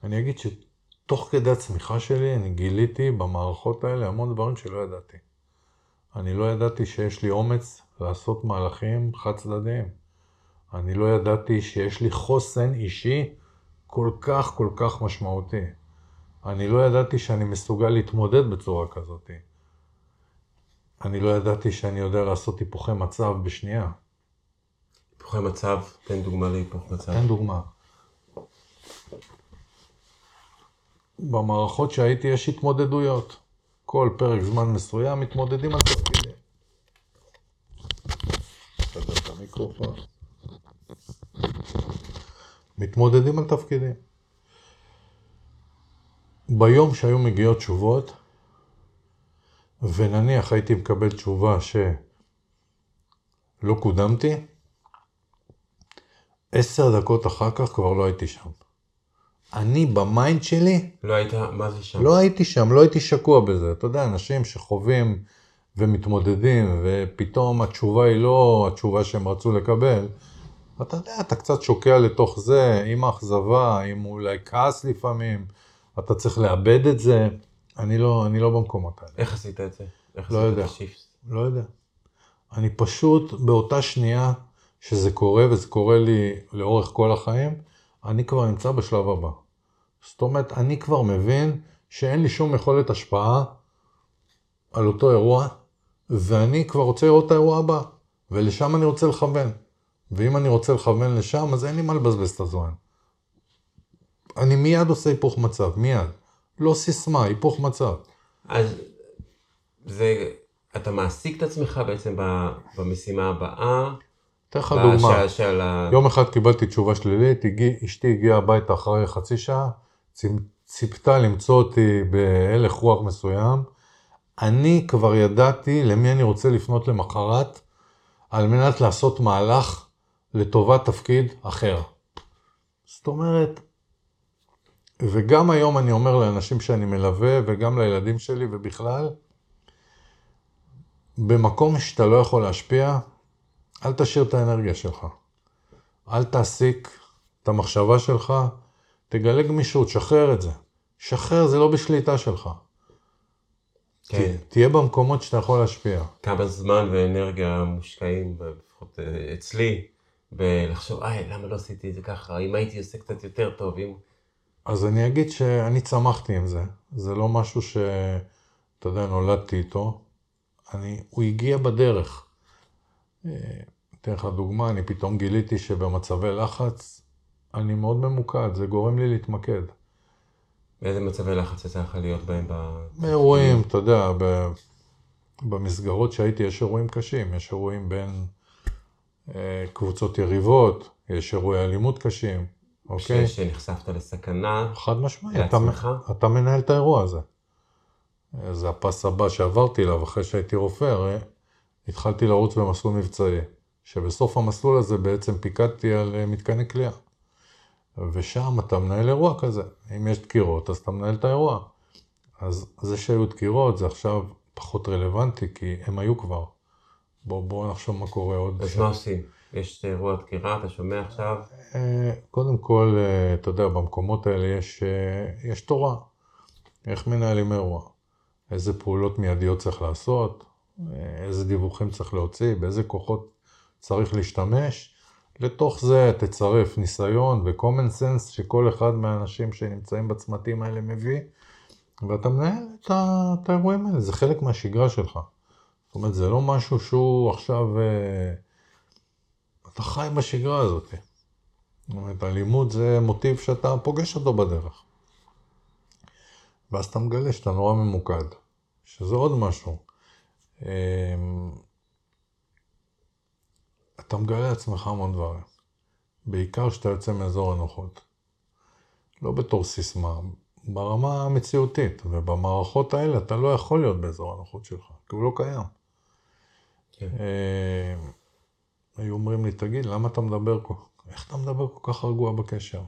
אני אגיד שתוך כדי הצמיחה שלי אני גיליתי במערכות האלה המון דברים שלא ידעתי. אני לא ידעתי שיש לי אומץ לעשות מהלכים חד צדדיים. אני לא ידעתי שיש לי חוסן אישי כל כך כל כך משמעותי. אני לא ידעתי שאני מסוגל להתמודד בצורה כזאת. אני לא ידעתי שאני יודע לעשות היפוכי מצב בשנייה.
היפוכי מצב, תן דוגמה להיפוך מצב.
תן דוגמה. במערכות שהייתי יש התמודדויות. כל פרק זמן מסוים מתמודדים על תפקידים. מתמודדים על תפקידים. ביום שהיו מגיעות תשובות, ונניח הייתי מקבל תשובה שלא קודמתי, עשר דקות אחר כך כבר לא הייתי שם. אני במיינד שלי...
לא היית, מה זה שם?
לא הייתי שם, לא הייתי שקוע בזה. אתה יודע, אנשים שחווים ומתמודדים, ופתאום התשובה היא לא התשובה שהם רצו לקבל, אתה יודע, אתה קצת שוקע לתוך זה, עם האכזבה, עם אולי כעס לפעמים, אתה צריך לאבד את זה. אני לא, אני לא במקומות האלה.
איך עשית את זה? איך
לא
עשית
יודע.
את השיפט?
לא יודע. אני פשוט, באותה שנייה שזה קורה, וזה קורה לי לאורך כל החיים, אני כבר נמצא בשלב הבא. זאת אומרת, אני כבר מבין שאין לי שום יכולת השפעה על אותו אירוע, ואני כבר רוצה לראות את האירוע הבא, ולשם אני רוצה לכוון. ואם אני רוצה לכוון לשם, אז אין לי מה לבזבז את הזמן. אני מיד עושה היפוך מצב, מיד. לא סיסמה, היפוך מצב.
אז זה, אתה מעסיק את עצמך בעצם ב- במשימה הבאה,
אתן לך דוגמה.
של.
יום אחד קיבלתי תשובה שלילית, הגיע, אשתי הגיעה הביתה אחרי חצי שעה, ציפ- ציפתה למצוא אותי בהלך רוח מסוים. אני כבר ידעתי למי אני רוצה לפנות למחרת, על מנת לעשות מהלך לטובת תפקיד אחר. זאת אומרת, וגם היום אני אומר לאנשים שאני מלווה, וגם לילדים שלי ובכלל, במקום שאתה לא יכול להשפיע, אל תשאיר את האנרגיה שלך. אל תעסיק את המחשבה שלך, תגלה גמישות, שחרר את זה. שחרר, זה לא בשליטה שלך.
כן.
תהיה במקומות שאתה יכול להשפיע.
כמה זמן ואנרגיה מושקעים, לפחות אה, אצלי, בלחשוב, איי, למה לא עשיתי את זה ככה? אם הייתי עושה קצת יותר טוב, אם...
אז אני אגיד שאני צמחתי עם זה. זה לא משהו ש... אתה יודע, נולדתי איתו. אני... הוא הגיע בדרך. אה, אתן לך דוגמה, אני פתאום גיליתי שבמצבי לחץ אני מאוד ממוקד, זה גורם לי להתמקד.
באיזה מצבי לחץ יצא לך להיות בהם ב...
באירועים, אתה יודע, ב... במסגרות שהייתי יש אירועים קשים, יש אירועים בין אה, קבוצות יריבות, יש אירועי אלימות קשים, אוקיי?
ש- שנחשפת לסכנה,
חד משמעי, אתה? אתה מנהל את האירוע הזה. זה הפס הבא שעברתי אליו אחרי שהייתי רופא, הרי התחלתי לרוץ במסלול מבצעי, שבסוף המסלול הזה בעצם פיקדתי על אה, מתקני כליאה. ושם אתה מנהל אירוע כזה. אם יש דקירות, אז אתה מנהל את האירוע. אז זה שהיו דקירות זה עכשיו פחות רלוונטי, כי הם היו כבר. בואו בוא נחשוב מה קורה עוד.
אז מה עושים? יש אירוע דקירה, אתה שומע עכשיו?
אה, קודם כל, אה, אתה יודע, במקומות האלה יש, אה, יש תורה. איך מנהלים אירוע? איזה פעולות מיידיות צריך לעשות? איזה דיווחים צריך להוציא? באיזה כוחות צריך להשתמש? לתוך זה תצרף ניסיון ו-common sense שכל אחד מהאנשים שנמצאים בצמתים האלה מביא, ואתה מנהל את, את האירועים האלה, זה חלק מהשגרה שלך. זאת אומרת, זה לא משהו שהוא עכשיו... אתה חי בשגרה הזאת. זאת אומרת, אלימות זה מוטיב שאתה פוגש אותו בדרך. ואז אתה מגלה שאתה נורא ממוקד, שזה עוד משהו. אמ, אתה מגלה לעצמך המון דברים, בעיקר כשאתה יוצא מאזור הנוחות. לא בתור סיסמה, ברמה המציאותית, ובמערכות האלה אתה לא יכול להיות באזור הנוחות שלך, כי הוא לא קיים.
כן.
היו אומרים לי, תגיד, למה אתה מדבר כל... איך אתה מדבר כל כך רגוע בקשר?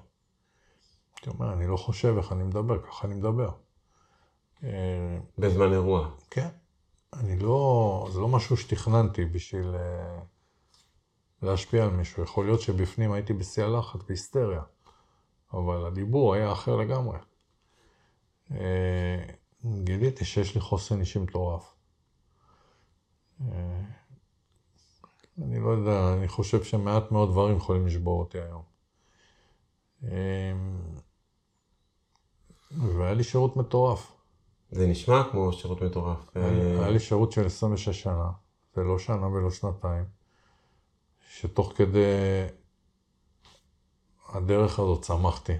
הייתי אומר, אני לא חושב איך אני מדבר, ככה אני מדבר. אה,
בזמן אירוע.
כן, אני לא... זה לא משהו שתכננתי בשביל אה, להשפיע על מישהו. יכול להיות שבפנים הייתי בשיא הלחץ, בהיסטריה, אבל הדיבור היה אחר לגמרי. אה, גיליתי שיש לי חוסן אישי מטורף. אה, אני לא יודע, אני חושב שמעט מאוד דברים יכולים לשבור אותי היום. אה, והיה לי שירות מטורף.
זה נשמע כמו שירות מטורף. אה,
היה לי שירות של 26 שנה, זה לא שנה ולא שנתיים, שתוך כדי הדרך הזאת צמחתי,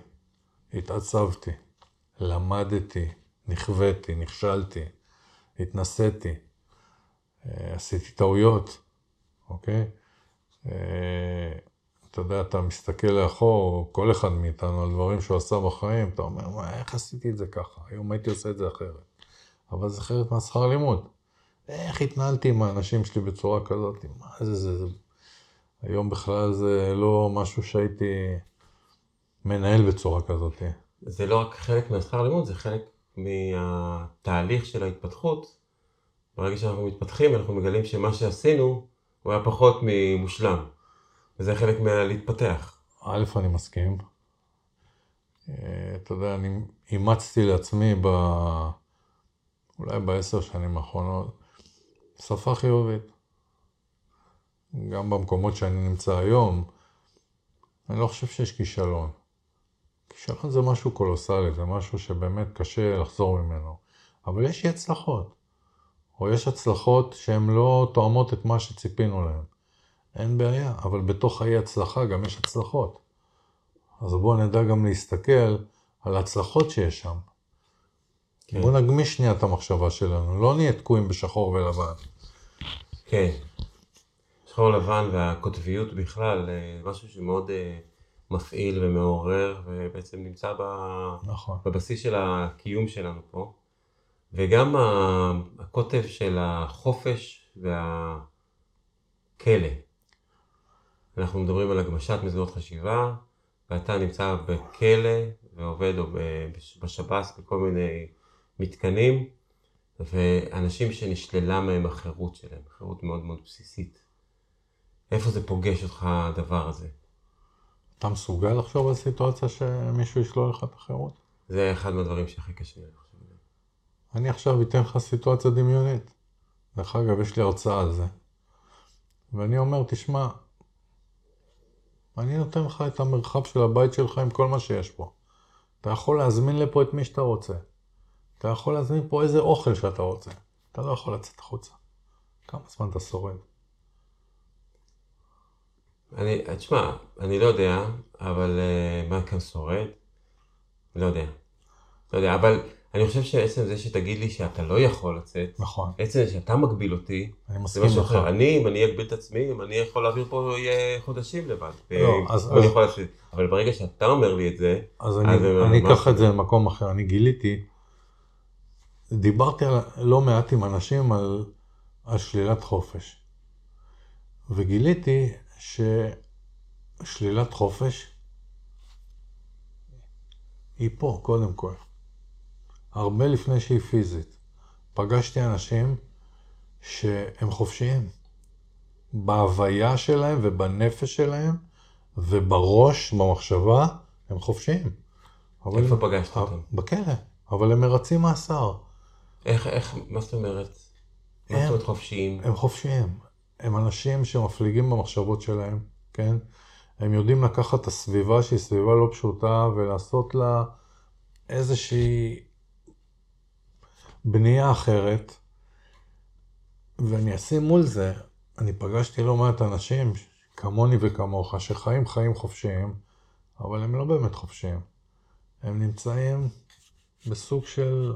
התעצבתי, למדתי, נכוויתי, נכשלתי, התנסיתי, אה, עשיתי טעויות, אוקיי? אה, אתה יודע, אתה מסתכל לאחור, כל אחד מאיתנו, על דברים שהוא עשה בחיים, אתה אומר, מה, איך עשיתי את זה ככה? היום הייתי עושה את זה אחרת. אבל זה חלק מהשכר לימוד. איך התנהלתי עם האנשים שלי בצורה כזאת? מה זה, זה, זה... היום בכלל זה לא משהו שהייתי מנהל בצורה כזאת.
זה לא רק חלק מהשכר לימוד, זה חלק מהתהליך של ההתפתחות. ברגע שאנחנו מתפתחים, אנחנו מגלים שמה שעשינו, הוא היה פחות ממושלם. וזה חלק מהלהתפתח.
א', אני מסכים. אה, אתה יודע, אני אימצתי לעצמי ב... אולי בעשר שנים האחרונות, שפה חיובית. גם במקומות שאני נמצא היום, אני לא חושב שיש כישלון. כישלון זה משהו קולוסלי, זה משהו שבאמת קשה לחזור ממנו. אבל יש אי הצלחות. או יש הצלחות שהן לא תואמות את מה שציפינו להן. אין בעיה, אבל בתוך האי הצלחה גם יש הצלחות. אז בואו נדע גם להסתכל על ההצלחות שיש שם. כן. בואו נגמיש שנייה את המחשבה שלנו, לא נהיה תקועים בשחור ולבן.
כן. שחור לבן והקוטביות בכלל, אה, משהו שמאוד אה, מפעיל ומעורר, ובעצם נמצא ב... נכון. בבסיס של הקיום שלנו פה. וגם הקוטב של החופש והכלא. אנחנו מדברים על הגמשת מסגרות חשיבה, ואתה נמצא בכלא ועובד או בשב"ס בכל מיני מתקנים, ואנשים שנשללה מהם החירות שלהם, חירות מאוד מאוד בסיסית. איפה זה פוגש אותך הדבר הזה?
אתה מסוגל לחשוב על סיטואציה שמישהו ישלול לך את החירות?
זה אחד מהדברים שהכי קשה לי לחשוב.
אני עכשיו אתן לך סיטואציה דמיונית. דרך אגב, יש לי הרצאה על זה. ואני אומר, תשמע, אני נותן לך את המרחב של הבית שלך עם כל מה שיש פה. אתה יכול להזמין לפה את מי שאתה רוצה. אתה יכול להזמין פה איזה אוכל שאתה רוצה. אתה לא יכול לצאת החוצה. כמה זמן אתה שורד?
אני, תשמע, אני לא יודע, אבל uh, מה כאן שורד? לא יודע. לא יודע, אבל אני חושב שעצם זה שתגיד לי שאתה לא יכול לצאת,
נכון.
עצם זה שאתה מגביל אותי,
אני מסכים איתך.
אחר. אני, אם אני אגביל את עצמי, אם אני יכול להעביר פה יהיה חודשים לבד.
לא, אז...
אז... יכול לעשות, אבל ברגע שאתה אומר לי את זה,
אז אני, אז אני אקח את זה למקום אחר. אני גיליתי, דיברתי לא מעט עם אנשים על, על שלילת חופש. וגיליתי ששלילת חופש היא פה, קודם כל. הרבה לפני שהיא פיזית. פגשתי אנשים שהם חופשיים. בהוויה שלהם ובנפש שלהם ובראש, במחשבה, הם חופשיים.
איפה פגשת אותם?
בכלא, אבל הם מרצים מאסר.
איך, איך, מה זאת אומרת? מה זאת אומרת חופשיים?
הם חופשיים. הם אנשים שמפליגים במחשבות שלהם, כן? הם יודעים לקחת את הסביבה שהיא סביבה לא פשוטה ולעשות לה איזושהי בנייה אחרת, ואני אשים מול זה, אני פגשתי לא מעט אנשים כמוני וכמוך, שחיים חיים חופשיים, אבל הם לא באמת חופשיים. הם נמצאים בסוג של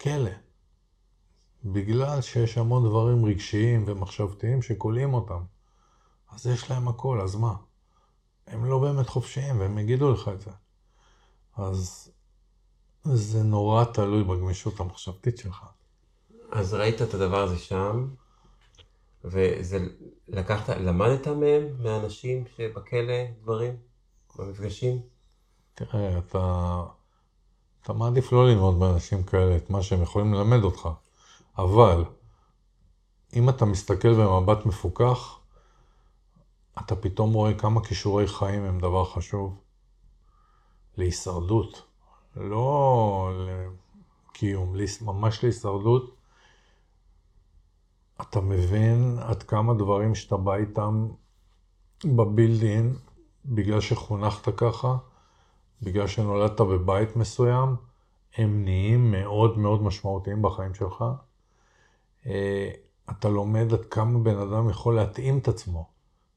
כלא. בגלל שיש המון דברים רגשיים ומחשבתיים שכולאים אותם. אז יש להם הכל, אז מה? הם לא באמת חופשיים, והם יגידו לך את זה. אז זה נורא תלוי בגמישות המחשבתית שלך.
אז ראית את הדבר הזה שם, וזה לקחת, למדת מהם, מהאנשים שבכלא דברים, במפגשים?
תראה, אתה, אתה מעדיף לא ללמוד מאנשים כאלה את מה שהם יכולים ללמד אותך, אבל אם אתה מסתכל במבט מפוקח, אתה פתאום רואה כמה כישורי חיים הם דבר חשוב. להישרדות. לא לקיום, ממש להישרדות, אתה מבין עד כמה דברים שאתה בא איתם בבילדין, בגלל שחונכת ככה, בגלל שנולדת בבית מסוים, הם נהיים מאוד מאוד משמעותיים בחיים שלך. אה, אתה לומד עד כמה בן אדם יכול להתאים את עצמו.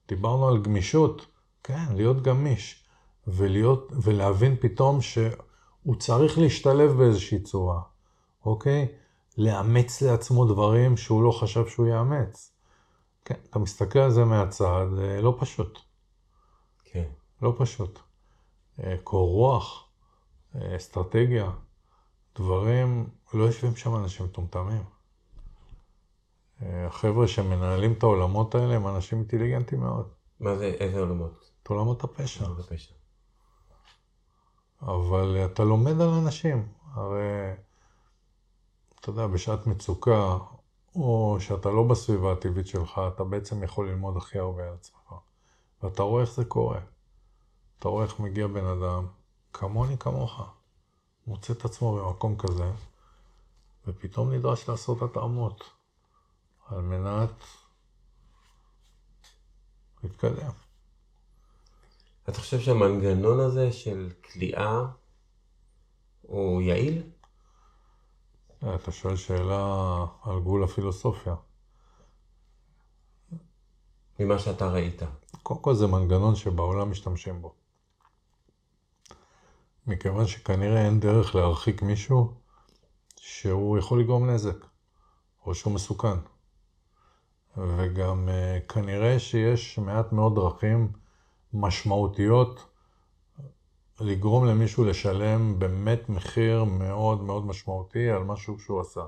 דיברנו על גמישות, כן, להיות גמיש, ולהיות, ולהבין פתאום ש... הוא צריך להשתלב באיזושהי צורה, אוקיי? לאמץ לעצמו דברים שהוא לא חשב שהוא יאמץ. כן, אתה מסתכל על זה מהצד, לא פשוט.
כן.
לא פשוט. אה, קור רוח, אה, אסטרטגיה, דברים, לא יושבים שם אנשים מטומטמים. אה, החבר'ה שמנהלים את העולמות האלה הם אנשים אינטליגנטים מאוד.
מה זה, איזה עולמות?
את עולמות הפשע.
עולמות הפשע.
אבל אתה לומד על אנשים. הרי, אתה יודע, בשעת מצוקה, או שאתה לא בסביבה הטבעית שלך, אתה בעצם יכול ללמוד הכי הרבה על עצמך. ואתה רואה איך זה קורה. אתה רואה איך מגיע בן אדם כמוני כמוך, מוצא את עצמו במקום כזה, ופתאום נדרש לעשות התאמות על מנת להתקדם.
אתה חושב שהמנגנון הזה של כליאה הוא יעיל?
אתה שואל שאלה על גבול הפילוסופיה.
ממה שאתה ראית.
קודם כל זה מנגנון שבעולם משתמשים בו. מכיוון שכנראה אין דרך להרחיק מישהו שהוא יכול לגרום נזק, או שהוא מסוכן. וגם uh, כנראה שיש מעט מאוד דרכים משמעותיות לגרום למישהו לשלם באמת מחיר מאוד מאוד משמעותי על משהו שהוא עשה.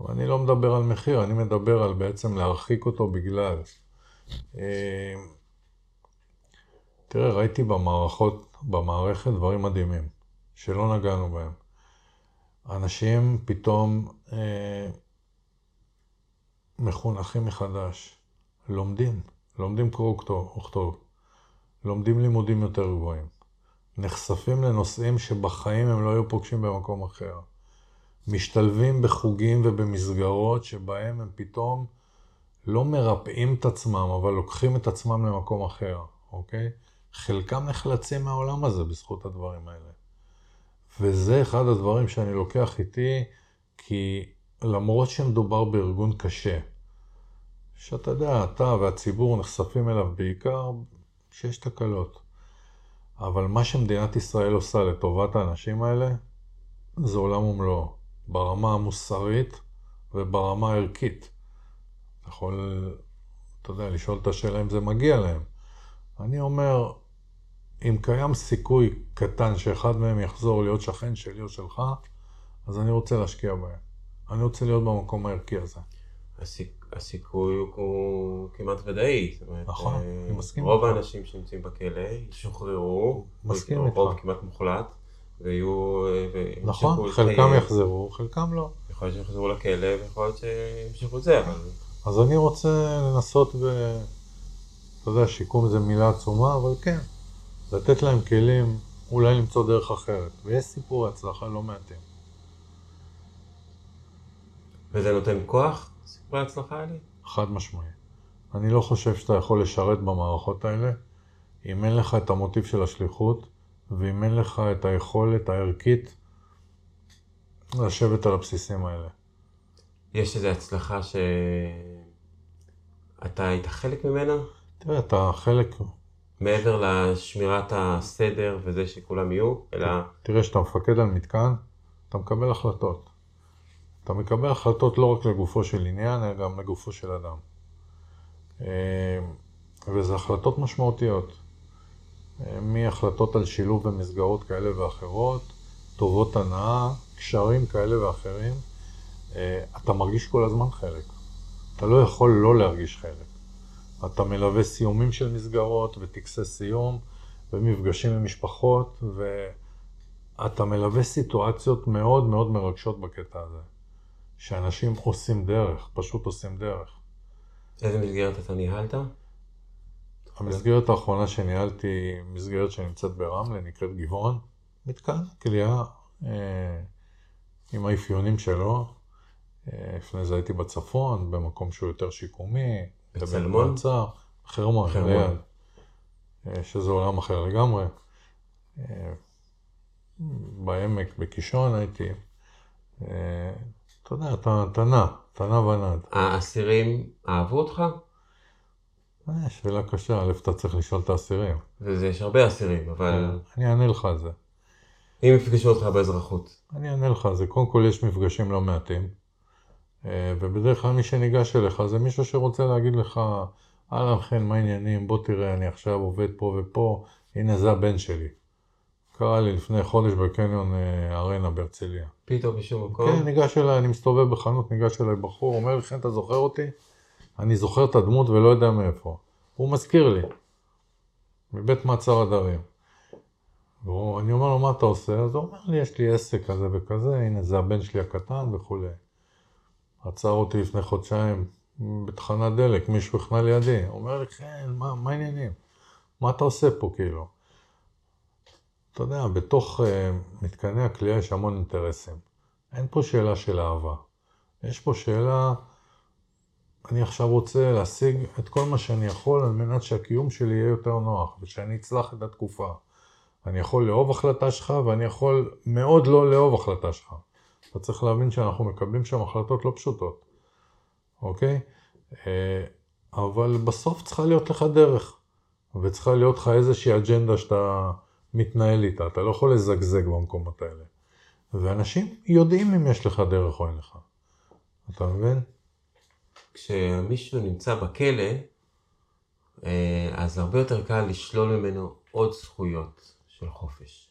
אבל אני לא מדבר על מחיר, אני מדבר על בעצם להרחיק אותו בגלל. אה, תראה, ראיתי במערכות, במערכת דברים מדהימים, שלא נגענו בהם. אנשים פתאום אה, מחונכים מחדש, לומדים, לומדים קרוא וכתוב, לומדים לימודים יותר גבוהים, נחשפים לנושאים שבחיים הם לא היו פוגשים במקום אחר, משתלבים בחוגים ובמסגרות שבהם הם פתאום לא מרפאים את עצמם, אבל לוקחים את עצמם למקום אחר, אוקיי? חלקם נחלצים מהעולם הזה בזכות הדברים האלה. וזה אחד הדברים שאני לוקח איתי, כי למרות שמדובר בארגון קשה, שאתה יודע, אתה והציבור נחשפים אליו בעיקר כשיש תקלות. אבל מה שמדינת ישראל עושה לטובת האנשים האלה, זה עולם ומלואו. ברמה המוסרית וברמה הערכית. אתה יכול, אתה יודע, לשאול את השאלה אם זה מגיע להם. אני אומר, אם קיים סיכוי קטן שאחד מהם יחזור להיות שכן שלי או שלך, אז אני רוצה להשקיע בהם. אני רוצה להיות במקום הערכי הזה.
הסיכ... הסיכוי הוא כמעט ודאי.
נכון, אה, אני מסכים
רוב האנשים שנמצאים בכלא ישוחררו,
מסכים איתך.
רוב כמעט מוחלט, ויהיו...
אה, נכון, חלקם יחזרו, חלקם לא.
יכול להיות שהם יחזרו לכלא, ויכול להיות שימשיכו את זה, אבל...
אז אני רוצה לנסות ב... אתה יודע, שיקום זה מילה עצומה, אבל כן, לתת להם כלים, אולי למצוא דרך אחרת. ויש סיפורי הצלחה לא מעטים.
וזה נותן כוח, סיפורי הצלחה האלה?
חד משמעי. אני לא חושב שאתה יכול לשרת במערכות האלה אם אין לך את המוטיב של השליחות ואם אין לך את היכולת הערכית לשבת על הבסיסים האלה.
יש איזו הצלחה שאתה היית חלק ממנה?
תראה, אתה חלק...
מעבר לשמירת הסדר וזה שכולם יהיו, אלא...
תראה, כשאתה מפקד על מתקן, אתה מקבל החלטות. אתה מקבל החלטות לא רק לגופו של עניין, אלא גם לגופו של אדם. אה, וזה החלטות משמעותיות. אה, מהחלטות על שילוב במסגרות כאלה ואחרות, טובות הנאה, קשרים כאלה ואחרים, אה, אתה מרגיש כל הזמן חלק. אתה לא יכול לא להרגיש חלק. אתה מלווה סיומים של מסגרות וטקסי סיום ומפגשים עם משפחות, ואתה מלווה סיטואציות מאוד מאוד מרגשות בקטע הזה. שאנשים עושים דרך, פשוט עושים דרך.
איזה מסגרת אתה ניהלת?
המסגרת האחרונה שניהלתי, מסגרת שנמצאת ברמלה, נקראת גבעון, מתקן כליאה אה, עם האפיונים שלו. אה, לפני זה הייתי בצפון, במקום שהוא יותר שיקומי.
בצלמון?
חרמון, ליד. אה, שזה עולם אחר לגמרי. אה, בעמק, בקישון הייתי. אה, אתה יודע, אתה, אתה נע ונד.
האסירים אהבו אותך?
אה, שאלה קשה, א', אתה צריך לשאול את האסירים.
יש הרבה אסירים, אבל...
אני אענה לך על זה.
אם יפגשו אותך באזרחות.
אני אענה לך על זה. קודם כל, יש מפגשים לא מעטים. אה, ובדרך כלל מי שניגש אליך זה מישהו שרוצה להגיד לך, אהלן חן, מה העניינים? בוא תראה, אני עכשיו עובד פה ופה, הנה זה הבן שלי. קרה לי לפני חודש בקניון אה, ארנה בהרצליה.
פתאום משום מקום?
כן, ניגש אליי, אני מסתובב בחנות, ניגש אליי בחור, אומר לי, חן, אתה זוכר אותי? אני זוכר את הדמות ולא יודע מאיפה. הוא מזכיר לי, מבית מעצר הדרים. ואני אומר לו, מה אתה עושה? אז הוא אומר לי, יש לי עסק כזה וכזה, הנה זה הבן שלי הקטן וכולי. עצר אותי לפני חודשיים בתחנת דלק, מישהו הכנע לידי. אומר לי, כן, מה, מה העניינים? מה אתה עושה פה כאילו? אתה יודע, בתוך uh, מתקני הכלייה יש המון אינטרסים. אין פה שאלה של אהבה. יש פה שאלה, אני עכשיו רוצה להשיג את כל מה שאני יכול על מנת שהקיום שלי יהיה יותר נוח ושאני אצלח את התקופה. אני יכול לאהוב החלטה שלך ואני יכול מאוד לא לאהוב החלטה שלך. אתה צריך להבין שאנחנו מקבלים שם החלטות לא פשוטות, אוקיי? אה, אבל בסוף צריכה להיות לך דרך, וצריכה להיות לך איזושהי אג'נדה שאתה מתנהל איתה, אתה לא יכול לזגזג במקומות האלה. ואנשים יודעים אם יש לך דרך או אין לך. אתה מבין?
כשמישהו נמצא בכלא, אה, אז הרבה יותר קל לשלול ממנו עוד זכויות של חופש.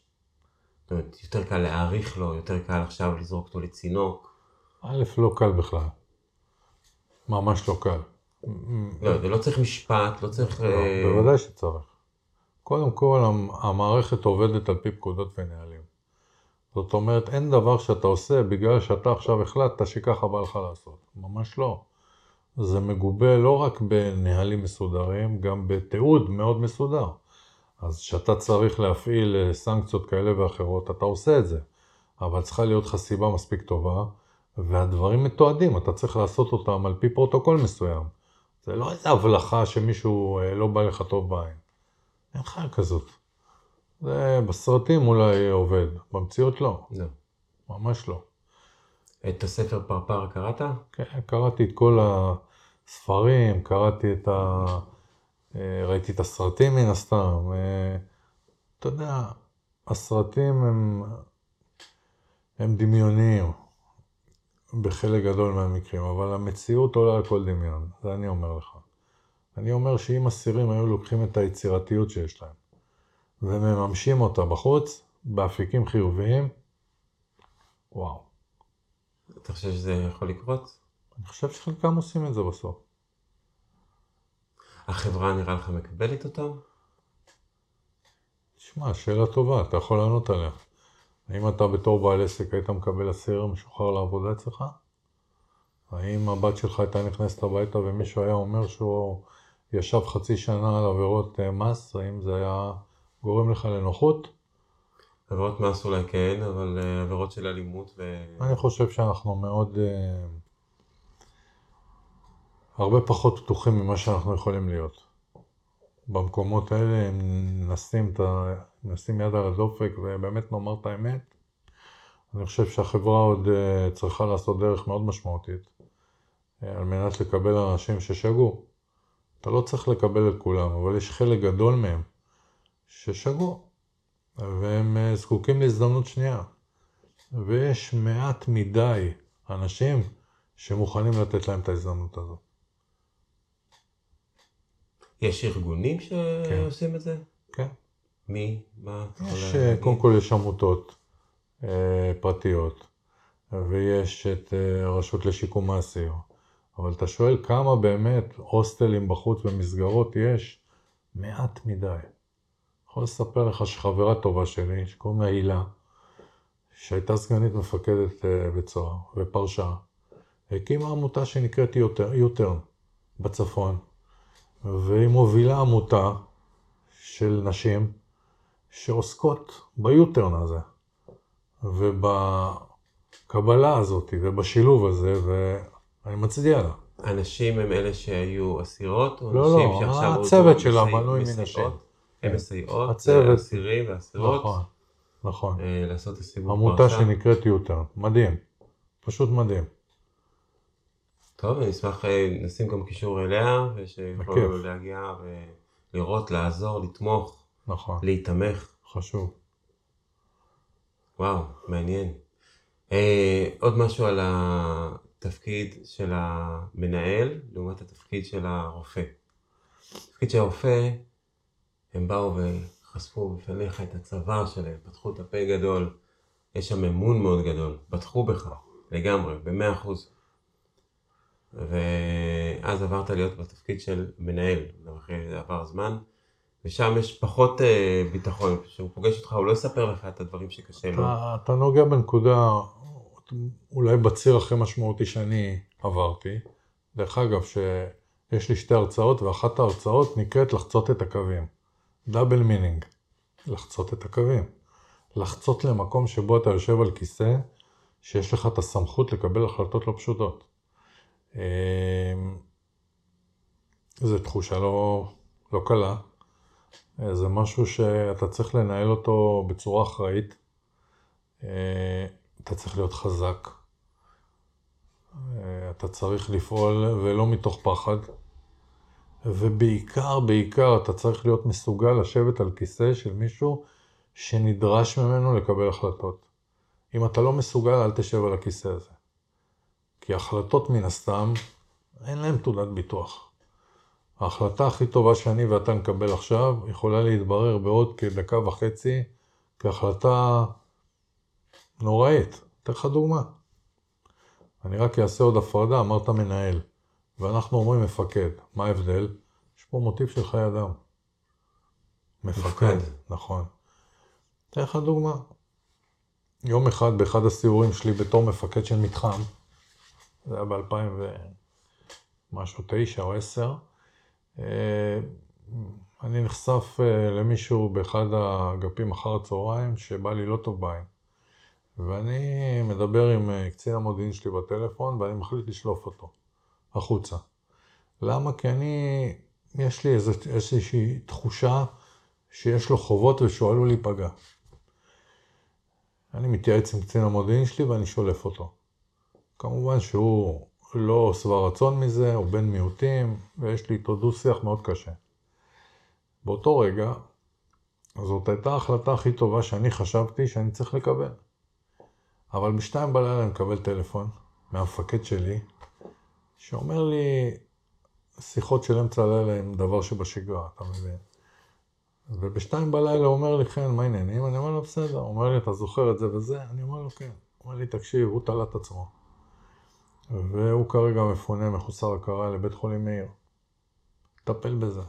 זאת אומרת, יותר קל להעריך לו, יותר קל עכשיו לזרוק אותו לצינוק.
א', לא קל בכלל. ממש לא קל.
לא, זה לא צריך משפט, לא צריך...
לא,
אה,
בוודאי שצריך. קודם כל, המ- המערכת עובדת על פי פקודות ונהלים. זאת אומרת, אין דבר שאתה עושה בגלל שאתה עכשיו החלטת שככה בא לך לעשות. ממש לא. זה מגובה לא רק בנהלים מסודרים, גם בתיעוד מאוד מסודר. אז כשאתה צריך להפעיל אה, סנקציות כאלה ואחרות, אתה עושה את זה. אבל צריכה להיות לך סיבה מספיק טובה, והדברים מתועדים, אתה צריך לעשות אותם על פי פרוטוקול מסוים. זה לא איזה הבלחה שמישהו אה, לא בא לך טוב בעין. אין חיה כזאת. זה בסרטים אולי עובד, במציאות לא,
לא.
ממש לא.
את הספר פרפר קראת?
כן, קראתי את כל הספרים, קראתי את ה... אה, ראיתי את הסרטים מן הסתם. אה, אתה יודע, הסרטים הם, הם דמיוניים בחלק גדול מהמקרים, אבל המציאות עולה על כל דמיון, זה אני אומר לך. אני אומר שאם אסירים היו לוקחים את היצירתיות שיש להם ומממשים אותה בחוץ, באפיקים חיוביים, וואו.
אתה חושב שזה יכול לקרות?
אני חושב שחלקם עושים את זה בסוף.
החברה נראה לך מקבלת אותם?
תשמע, שאלה טובה, אתה יכול לענות עליה. האם אתה בתור בעל עסק היית מקבל אסיר משוחרר לעבודה אצלך? האם הבת שלך הייתה נכנסת הביתה ומישהו היה אומר שהוא ישב חצי שנה על עבירות אה, מס? האם זה היה גורם לך לנוחות?
עבירות מס אולי כן, אבל אה, עבירות של אלימות ו...
אני חושב שאנחנו מאוד... אה, הרבה פחות פתוחים ממה שאנחנו יכולים להיות. במקומות האלה, אם נשים, את ה... נשים יד על הדופק ובאמת נאמר את האמת, אני חושב שהחברה עוד צריכה לעשות דרך מאוד משמעותית על מנת לקבל אנשים ששגו. אתה לא צריך לקבל את כולם, אבל יש חלק גדול מהם ששגו, והם אה, זקוקים להזדמנות שנייה. ויש מעט מדי אנשים שמוכנים לתת להם את ההזדמנות הזאת.
יש ארגונים שעושים את זה?
כן.
מי? מה?
יש,
להגיד?
קודם כל יש עמותות אה, פרטיות, ויש את אה, הרשות לשיקום האסיר, אבל אתה שואל כמה באמת הוסטלים בחוץ ומסגרות יש? מעט מדי. יכול לספר לך שחברה טובה שלי, שקוראים לה הילה, שהייתה סגנית מפקדת אה, בית סוהר ופרשה, הקימה עמותה שנקראת יוטר- יוטרן בצפון, והיא מובילה עמותה של נשים שעוסקות ביוטרן הזה, ובקבלה הזאת, ובשילוב הזה, ואני מצדיע לה.
הנשים הם אלה שהיו אסירות? או
לא,
נשים
לא,
שעכשיו
הצוות שלה בנוי? מנשים.
הן
כן.
מסייעות
הצוות.
לאסירים ואסירות
נכון, נכון.
אה, לעשות את הסיבוב
עמותה. שנקראת יוטרן, מדהים, פשוט מדהים.
טוב, אני אשמח, אה, נשים גם קישור אליה,
בכיף.
להגיע ולראות, לעזור, לתמוך,
נכון,
להיתמך.
חשוב.
וואו, מעניין. אה, עוד משהו על התפקיד של המנהל לעומת התפקיד של הרופא. התפקיד של הרופא, הם באו וחשפו בפניך את הצוואר שלהם, פתחו את הפה גדול, יש שם אמון מאוד גדול, בטחו בך לגמרי, במאה אחוז. ואז עברת להיות בתפקיד של מנהל, אחרי זה עבר זמן, ושם יש פחות אה, ביטחון, כשהוא פוגש אותך הוא לא יספר לך את הדברים שקשה לו.
אתה נוגע בנקודה, אולי בציר הכי משמעותי שאני עברתי. דרך אגב, שיש לי שתי הרצאות, ואחת ההרצאות נקראת לחצות את הקווים. double meaning, לחצות את הקווים. לחצות למקום שבו אתה יושב על כיסא, שיש לך את הסמכות לקבל החלטות לא פשוטות. אמ, זו תחושה לא, לא קלה. זה משהו שאתה צריך לנהל אותו בצורה אחראית. אתה צריך להיות חזק. אה, אתה צריך לפעול ולא מתוך פחד. ובעיקר, בעיקר, אתה צריך להיות מסוגל לשבת על כיסא של מישהו שנדרש ממנו לקבל החלטות. אם אתה לא מסוגל, אל תשב על הכיסא הזה. כי החלטות מן הסתם, אין להן תעודת ביטוח. ההחלטה הכי טובה שאני ואתה נקבל עכשיו, יכולה להתברר בעוד כדקה וחצי כהחלטה נוראית. אתן לך דוגמה. אני רק אעשה עוד הפרדה, אמרת מנהל, ואנחנו אומרים מפקד. מה ההבדל? יש פה מוטיב של חיי אדם. מפקד, נכון. אתן לך דוגמה. יום אחד באחד הסיורים שלי בתור מפקד של מתחם, זה היה ב-2000 ומשהו, תשע או עשר, אה, אני נחשף אה, למישהו באחד האגפים אחר הצהריים שבא לי לא טוב בעין. ואני מדבר עם אה, קצין המודיעין שלי בטלפון ואני מחליט לשלוף אותו החוצה. למה? כי אני, יש לי איזו, איזושהי תחושה שיש לו חובות ושהוא עלול להיפגע. אני מתייעץ עם קצין המודיעין שלי ואני שולף אותו. כמובן שהוא לא שבע רצון מזה, הוא בן מיעוטים, ויש לי איתו דו-שיח מאוד קשה. באותו רגע, זאת הייתה ההחלטה הכי טובה שאני חשבתי שאני צריך לקבל. אבל בשתיים בלילה אני מקבל טלפון מהמפקד שלי, שאומר לי, שיחות של אמצע הלילה הם דבר שבשגרה, אתה מבין? ובשתיים בלילה הוא אומר לי, כן, מה העניינים? אני אומר לו, בסדר. הוא אומר לי, אתה זוכר את זה וזה? אני אומר לו, כן. הוא אומר לי, תקשיב, הוא תלה את עצמו. והוא כרגע מפונה מחוסר הכרה לבית חולים מאיר. טפל בזה.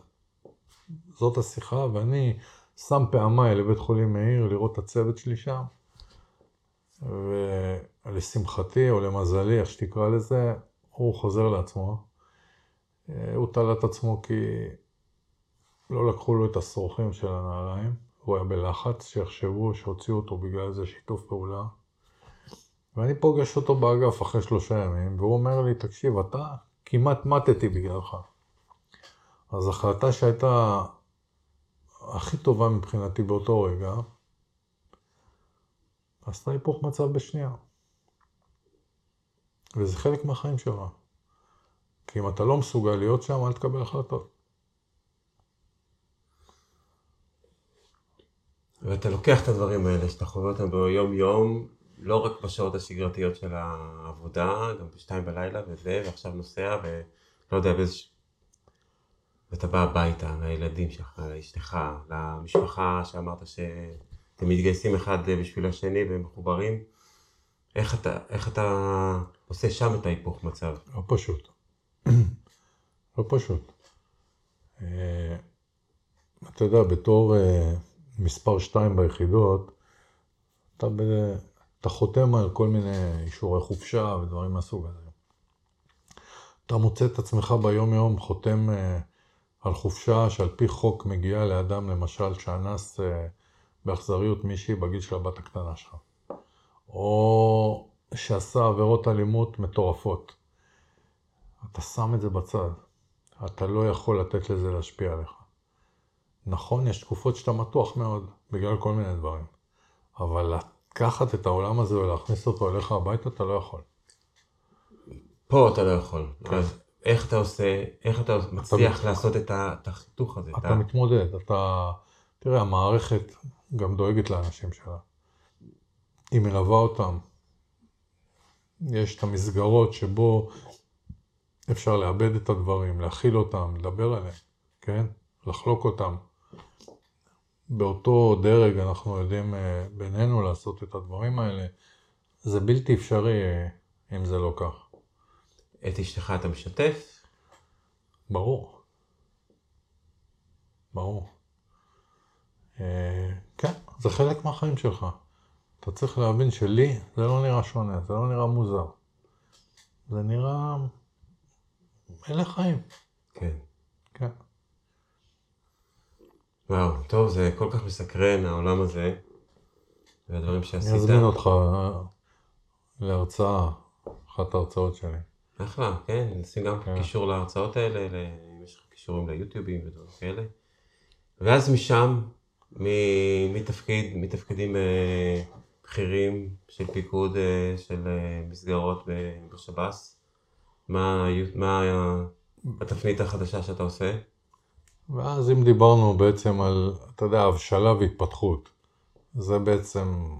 זאת השיחה, ואני שם פעמיי לבית חולים מאיר לראות את הצוות שלי שם. ולשמחתי, או למזלי, איך שתקרא לזה, הוא חוזר לעצמו. הוא תלה את עצמו כי לא לקחו לו את השרוכים של הנעליים, הוא היה בלחץ, שיחשבו שהוציאו אותו בגלל איזה שיתוף פעולה. ואני פוגש אותו באגף אחרי שלושה ימים, והוא אומר לי, תקשיב, אתה כמעט מתתי בגללך. אז החלטה שהייתה הכי טובה מבחינתי באותו רגע, עשתה היפוך מצב בשנייה. וזה חלק מהחיים שלך. כי אם אתה לא מסוגל להיות שם, אל תקבל החלטות.
ואתה לוקח את הדברים האלה, שאתה חווה אותם ביום-יום, לא רק בשעות השגרתיות של העבודה, גם בשתיים בלילה וזה, ועכשיו נוסע, ולא יודע באיזה... ואתה בא הביתה, לילדים שלך, לאשתך, למשפחה שאמרת שאתם מתגייסים אחד בשביל השני והם מחוברים. איך אתה, איך אתה עושה שם את ההיפוך מצב?
לא פשוט. [clears throat] לא פשוט. אה, אתה יודע, בתור אה, מספר 2 ביחידות, אתה, ב... אתה חותם על כל מיני אישורי חופשה ודברים מהסוג הזה. אתה מוצא את עצמך ביום-יום חותם uh, על חופשה שעל פי חוק מגיעה לאדם, למשל, שאנס uh, באכזריות מישהי בגיל של הבת הקטנה שלך. או שעשה עבירות אלימות מטורפות. אתה שם את זה בצד. אתה לא יכול לתת לזה להשפיע עליך. נכון, יש תקופות שאתה מתוח מאוד, בגלל כל מיני דברים. אבל לקחת את העולם הזה ולהכניס אותו אליך הביתה, אתה לא יכול.
פה אתה לא יכול. כן. איך אתה עושה, איך אתה מצליח אתה לעשות את החיתוך הזה?
אתה מתמודד, אתה... תראה, המערכת גם דואגת לאנשים שלה. היא מלווה אותם. יש את המסגרות שבו אפשר לאבד את הדברים, להכיל אותם, לדבר עליהם, כן? לחלוק אותם. באותו דרג אנחנו יודעים אה, בינינו לעשות את הדברים האלה, זה בלתי אפשרי אה, אם זה לא כך.
את אשתך אתה משתף?
ברור. ברור. אה, כן, זה חלק מהחיים שלך. אתה צריך להבין שלי זה לא נראה שונה, זה לא נראה מוזר. זה נראה... אלה חיים.
כן.
כן.
וואו, טוב, זה כל כך מסקרן העולם הזה. והדברים שעשית.
אני אזמין אותך להרצאה, אחת ההרצאות שלי.
אחלה, כן, נשים גם
כן.
קישור להרצאות האלה, אם יש לך קישורים ליוטיובים ודברים כאלה. ואז משם, מתפקיד, מתפקידים אה, בכירים של פיקוד אה, של אה, מסגרות בשב"ס, מה מה התפנית החדשה שאתה עושה?
ואז אם דיברנו בעצם על, אתה יודע, הבשלה והתפתחות, זה בעצם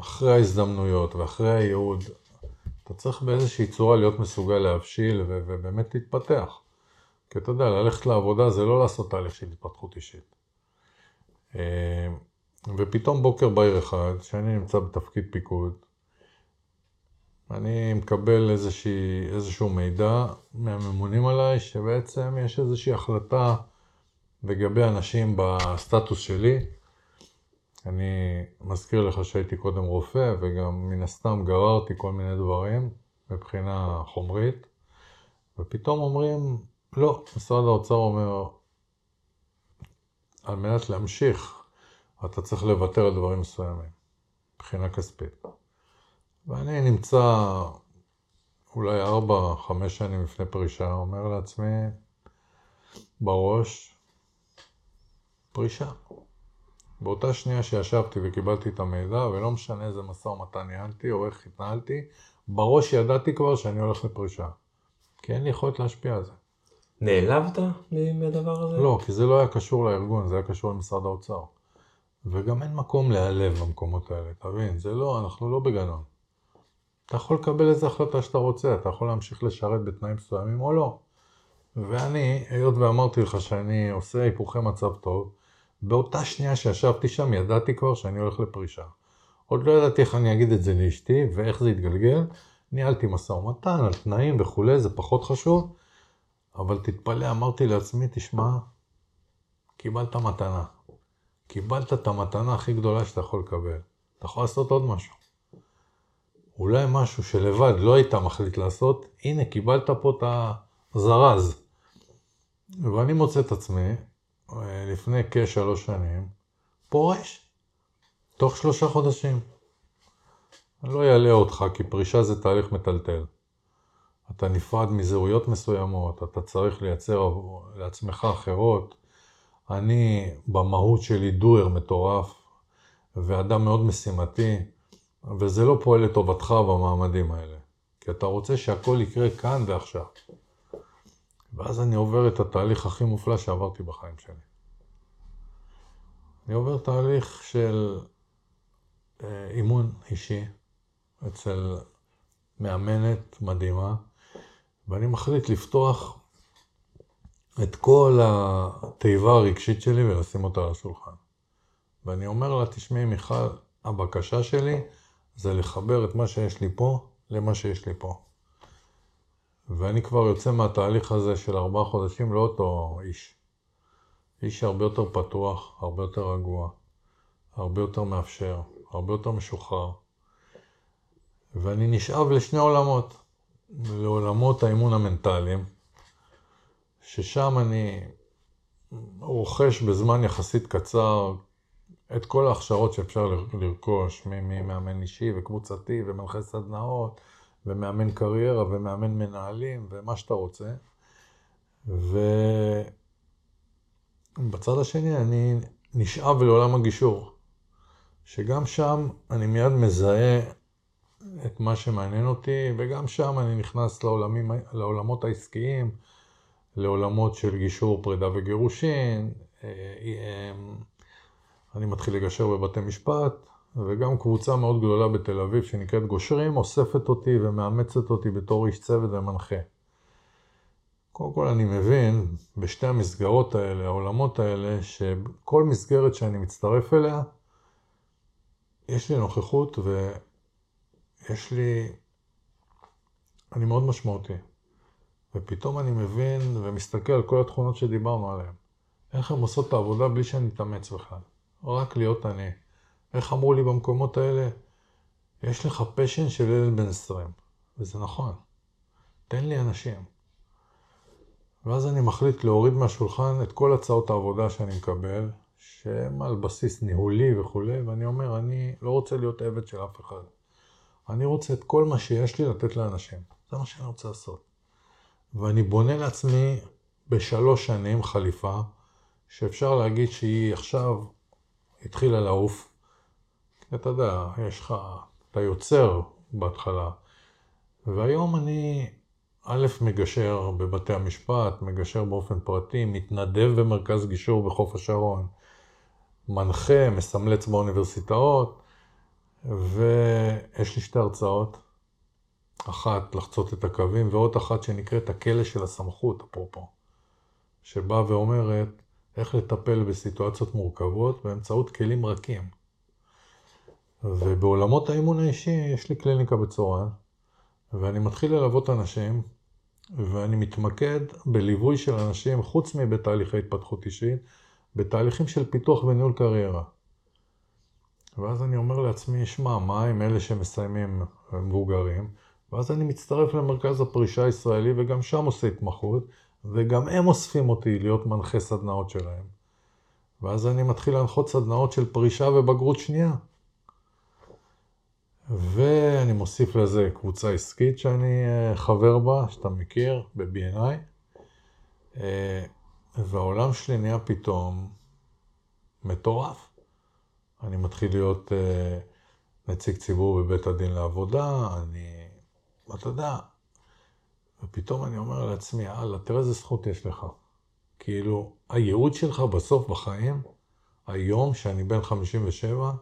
אחרי ההזדמנויות ואחרי הייעוד, אתה צריך באיזושהי צורה להיות מסוגל להבשיל ובאמת להתפתח. כי אתה יודע, ללכת לעבודה זה לא לעשות תהליך של התפתחות אישית. אה, ופתאום בוקר בהיר אחד, שאני נמצא בתפקיד פיקוד, אני מקבל איזושהי, איזשהו מידע מהממונים עליי, שבעצם יש איזושהי החלטה לגבי אנשים בסטטוס שלי. אני מזכיר לך שהייתי קודם רופא, וגם מן הסתם גררתי כל מיני דברים מבחינה חומרית, ופתאום אומרים, לא, משרד האוצר אומר, על מנת להמשיך, אתה צריך לוותר על דברים מסוימים, מבחינה כספית. ואני נמצא אולי ארבע, חמש שנים לפני פרישה, אומר לעצמי בראש, פרישה. באותה שנייה שישבתי וקיבלתי את המידע, ולא משנה איזה משא ומתן ניהלתי או איך התנהלתי, בראש ידעתי כבר שאני הולך לפרישה. כי אין לי יכולת להשפיע על זה.
נעלבת מהדבר הזה?
לא, כי זה לא היה קשור לארגון, זה היה קשור למשרד האוצר. וגם אין מקום להיעלב במקומות האלה, תבין, זה לא, אנחנו לא בגנון. אתה יכול לקבל איזה החלטה שאתה רוצה, אתה יכול להמשיך לשרת בתנאים מסוימים או לא. ואני, היות ואמרתי לך שאני עושה היפוכי מצב טוב, באותה שנייה שישבתי שם ידעתי כבר שאני הולך לפרישה. עוד לא ידעתי איך אני אגיד את זה לאשתי ואיך זה יתגלגל. ניהלתי משא ומתן על תנאים וכולי, זה פחות חשוב. אבל תתפלא, אמרתי לעצמי, תשמע, קיבלת מתנה. קיבלת את המתנה הכי גדולה שאתה יכול לקבל. אתה יכול לעשות עוד משהו. אולי משהו שלבד לא היית מחליט לעשות, הנה, קיבלת פה את הזרז. ואני מוצא את עצמי, אה, לפני כשלוש שנים, פורש. תוך שלושה חודשים. אני לא אעלה אותך, כי פרישה זה תהליך מטלטל. אתה נפרד מזהויות מסוימות, אתה צריך לייצר לעצמך אחרות. אני במהות שלי דואר מטורף, ואדם מאוד משימתי, וזה לא פועל לטובתך במעמדים האלה. כי אתה רוצה שהכל יקרה כאן ועכשיו. ואז אני עובר את התהליך הכי מופלא שעברתי בחיים שלי. אני עובר תהליך של אה, אימון אישי אצל מאמנת מדהימה, ואני מחליט לפתוח את כל התיבה הרגשית שלי ולשים אותה על השולחן. ואני אומר לה, תשמעי מיכל, הבקשה שלי זה לחבר את מה שיש לי פה למה שיש לי פה. ואני כבר יוצא מהתהליך הזה של ארבעה חודשים לאותו איש. איש הרבה יותר פתוח, הרבה יותר רגוע, הרבה יותר מאפשר, הרבה יותר משוחרר. ואני נשאב לשני עולמות, לעולמות האימון המנטליים, ששם אני רוכש בזמן יחסית קצר את כל ההכשרות שאפשר לרכוש, ממאמן אישי וקבוצתי ומנחה סדנאות ומאמן קריירה ומאמן מנהלים ומה שאתה רוצה. ובצד השני אני נשאב לעולם הגישור, שגם שם אני מיד מזהה את מה שמעניין אותי, וגם שם אני נכנס לעולמים, לעולמות העסקיים, לעולמות של גישור פרידה וגירושין, אה, אה, אני מתחיל לגשר בבתי משפט, וגם קבוצה מאוד גדולה בתל אביב שנקראת גושרים, אוספת אותי ומאמצת אותי בתור איש צוות ומנחה. קודם כל אני מבין בשתי המסגרות האלה, העולמות האלה, שכל מסגרת שאני מצטרף אליה, יש לי נוכחות ויש לי... אני מאוד משמעותי. ופתאום אני מבין ומסתכל על כל התכונות שדיברנו עליהן. איך הן עושות את העבודה בלי שאני אתאמץ בכלל. רק להיות אני. איך אמרו לי במקומות האלה? יש לך פשן של ילד בן 20. וזה נכון. תן לי אנשים. ואז אני מחליט להוריד מהשולחן את כל הצעות העבודה שאני מקבל, שהם על בסיס ניהולי וכולי, ואני אומר, אני לא רוצה להיות עבד של אף אחד. אני רוצה את כל מה שיש לי לתת לאנשים. זה מה שאני רוצה לעשות. ואני בונה לעצמי בשלוש שנים חליפה, שאפשר להגיד שהיא עכשיו התחילה לעוף. אתה יודע, יש לך, אתה יוצר בהתחלה. והיום אני, א', מגשר בבתי המשפט, מגשר באופן פרטי, מתנדב במרכז גישור בחוף השרון, מנחה, מסמלץ באוניברסיטאות, ויש לי שתי הרצאות. אחת, לחצות את הקווים, ועוד אחת שנקראת הכלא של הסמכות, אפרופו, שבאה ואומרת איך לטפל בסיטואציות מורכבות באמצעות כלים רכים. ובעולמות האימון האישי יש לי קליניקה בצורה, ואני מתחיל ללוות אנשים, ואני מתמקד בליווי של אנשים, חוץ מבתהליכי התפתחות אישית, בתהליכים של פיתוח וניהול קריירה. ואז אני אומר לעצמי, שמע, מה עם אלה שמסיימים מבוגרים? ואז אני מצטרף למרכז הפרישה הישראלי וגם שם עושה התמחות, וגם הם אוספים אותי להיות מנחה סדנאות שלהם. ואז אני מתחיל להנחות סדנאות של פרישה ובגרות שנייה. ואני מוסיף לזה קבוצה עסקית שאני אה, חבר בה, שאתה מכיר, ב-B&I. אה, והעולם שלי נהיה פתאום מטורף. אני מתחיל להיות אה, נציג ציבור בבית הדין לעבודה, אני ואתה יודע, ופתאום אני אומר לעצמי, יאללה, תראה איזה זכות יש לך. כאילו, הייעוד שלך בסוף בחיים, היום שאני בן 57,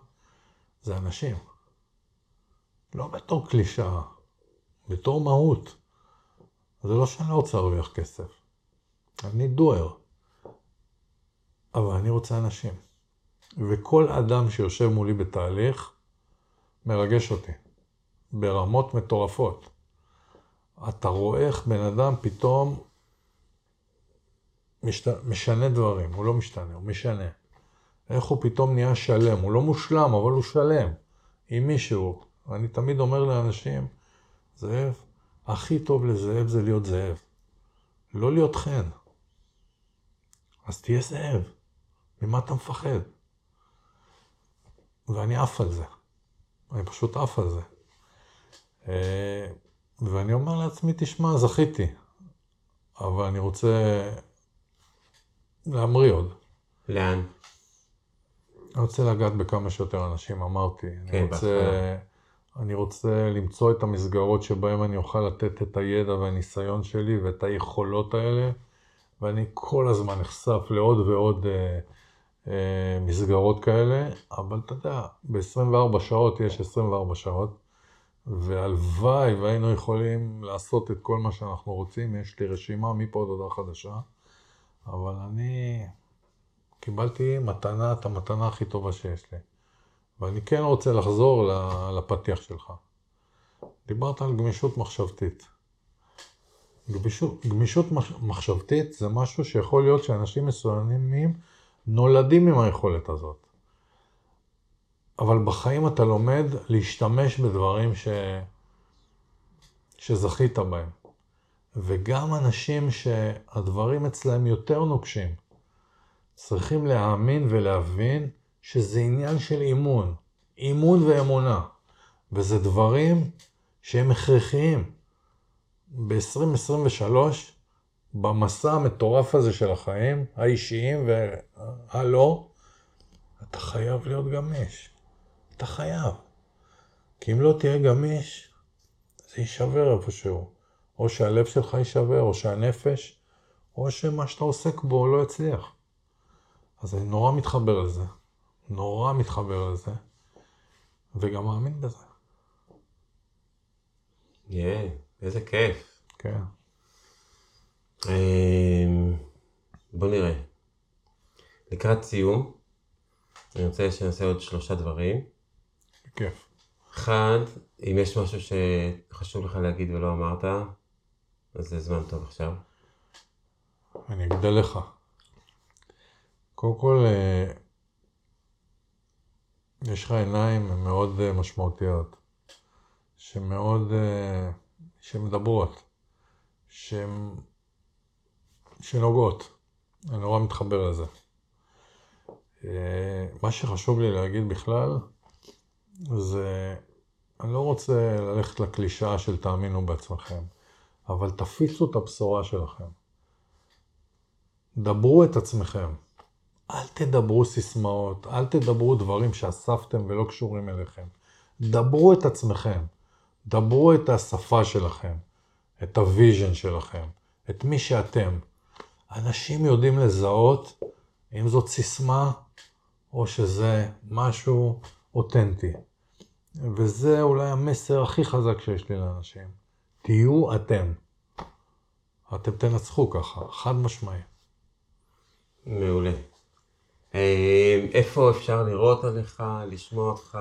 זה אנשים. לא בתור קלישאה, בתור מהות. זה לא שאני לא רוצה להרוויח כסף. אני דואר. אבל אני רוצה אנשים. וכל אדם שיושב מולי בתהליך, מרגש אותי. ברמות מטורפות. אתה רואה איך בן אדם פתאום משת... משנה דברים, הוא לא משתנה, הוא משנה. איך הוא פתאום נהיה שלם, הוא לא מושלם, אבל הוא שלם עם מישהו. ואני תמיד אומר לאנשים, זאב, הכי טוב לזאב זה להיות זאב, לא להיות חן. אז תהיה זאב, ממה אתה מפחד? ואני עף על זה, אני פשוט עף על זה. אה, ואני אומר לעצמי, תשמע, זכיתי, אבל אני רוצה להמריא עוד.
לאן?
אני רוצה לגעת בכמה שיותר אנשים, אמרתי.
כן,
אני רוצה, אני רוצה למצוא את המסגרות שבהן אני אוכל לתת את הידע והניסיון שלי ואת היכולות האלה, ואני כל הזמן נחשף לעוד ועוד אה, מסגרות כאלה, אבל אתה יודע, ב-24 שעות יש 24 שעות. והלוואי והיינו יכולים לעשות את כל מה שאנחנו רוצים, יש לי רשימה מפה עד הודעה חדשה, אבל אני קיבלתי מתנה, את המתנה הכי טובה שיש לי. ואני כן רוצה לחזור לפתיח שלך. דיברת על גמישות מחשבתית. גמישות, גמישות מחשבתית זה משהו שיכול להיות שאנשים מסוימים נולדים עם היכולת הזאת. אבל בחיים אתה לומד להשתמש בדברים ש... שזכית בהם. וגם אנשים שהדברים אצלם יותר נוקשים, צריכים להאמין ולהבין שזה עניין של אימון, אימון ואמונה. וזה דברים שהם הכרחיים. ב-2023, במסע המטורף הזה של החיים, האישיים והלא, אתה חייב להיות גמיש. אתה חייב. כי אם לא תהיה גמיש, זה יישבר איפשהו. או שהלב שלך יישבר, או שהנפש, או שמה שאתה עוסק בו לא יצליח. אז אני נורא מתחבר לזה. נורא מתחבר לזה. וגם מאמין בזה.
יאה, yeah, איזה כיף.
כן.
אמ, בוא נראה. לקראת סיום, אני רוצה שנעשה עוד שלושה דברים.
כיף.
אחד, אם יש משהו שחשוב לך להגיד ולא אמרת, אז זה זמן טוב עכשיו.
אני אגדל לך. קודם כל, אה, יש לך עיניים מאוד אה, משמעותיות, שמאוד, אה, שמדברות, שהן, שנוגעות. אני נורא מתחבר לזה. אה, מה שחשוב לי להגיד בכלל, זה, אני לא רוצה ללכת לקלישאה של תאמינו בעצמכם, אבל תפיצו את הבשורה שלכם. דברו את עצמכם. אל תדברו סיסמאות, אל תדברו דברים שאספתם ולא קשורים אליכם. דברו את עצמכם. דברו את השפה שלכם, את ה vision שלכם, את מי שאתם. אנשים יודעים לזהות אם זאת סיסמה או שזה משהו אותנטי. וזה אולי המסר הכי חזק שיש לי לאנשים. תהיו אתם. אתם תנצחו ככה, חד משמעי.
מעולה. אה, איפה אפשר לראות עליך, לשמוע אותך?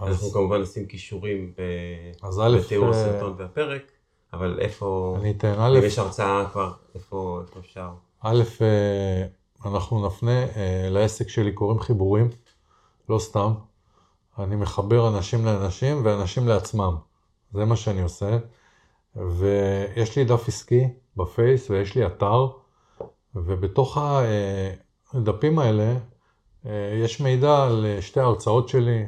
אז-
אנחנו כמובן נשים כישורים ב- בתיאור
אה,
הסרטון והפרק, אבל איפה,
אני אתן,
אם יש הרצאה כבר, איפה איפה אפשר?
א', אה, אנחנו נפנה אה, לעסק שלי, קוראים חיבורים, לא סתם. אני מחבר אנשים לאנשים ואנשים לעצמם. זה מה שאני עושה. ויש לי דף עסקי בפייס ויש לי אתר, ובתוך הדפים האלה אה, יש מידע על אה, שתי ההרצאות שלי,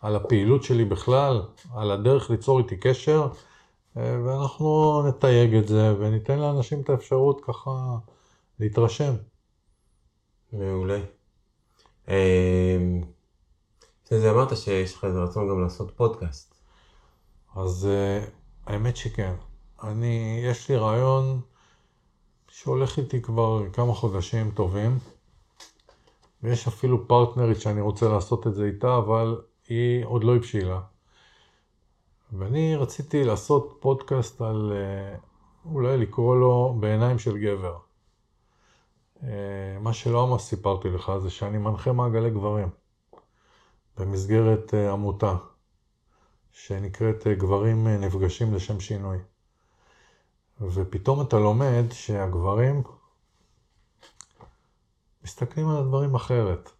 על הפעילות שלי בכלל, על הדרך ליצור איתי קשר, אה, ואנחנו נתייג את זה וניתן לאנשים את האפשרות ככה להתרשם.
מעולה. אה, לפני זה אמרת שיש לך איזה רצון גם לעשות פודקאסט.
אז uh, האמת שכן. אני, יש לי רעיון שהולך איתי כבר כמה חודשים טובים, ויש אפילו פרטנרית שאני רוצה לעשות את זה איתה, אבל היא עוד לא הבשילה. ואני רציתי לעשות פודקאסט על, uh, אולי לקרוא לו בעיניים של גבר. Uh, מה שלא ממש סיפרתי לך זה שאני מנחה מעגלי גברים במסגרת uh, עמותה. שנקראת אה, גברים אה, נפגשים לשם שינוי. ופתאום אתה לומד שהגברים מסתכלים על הדברים אחרת,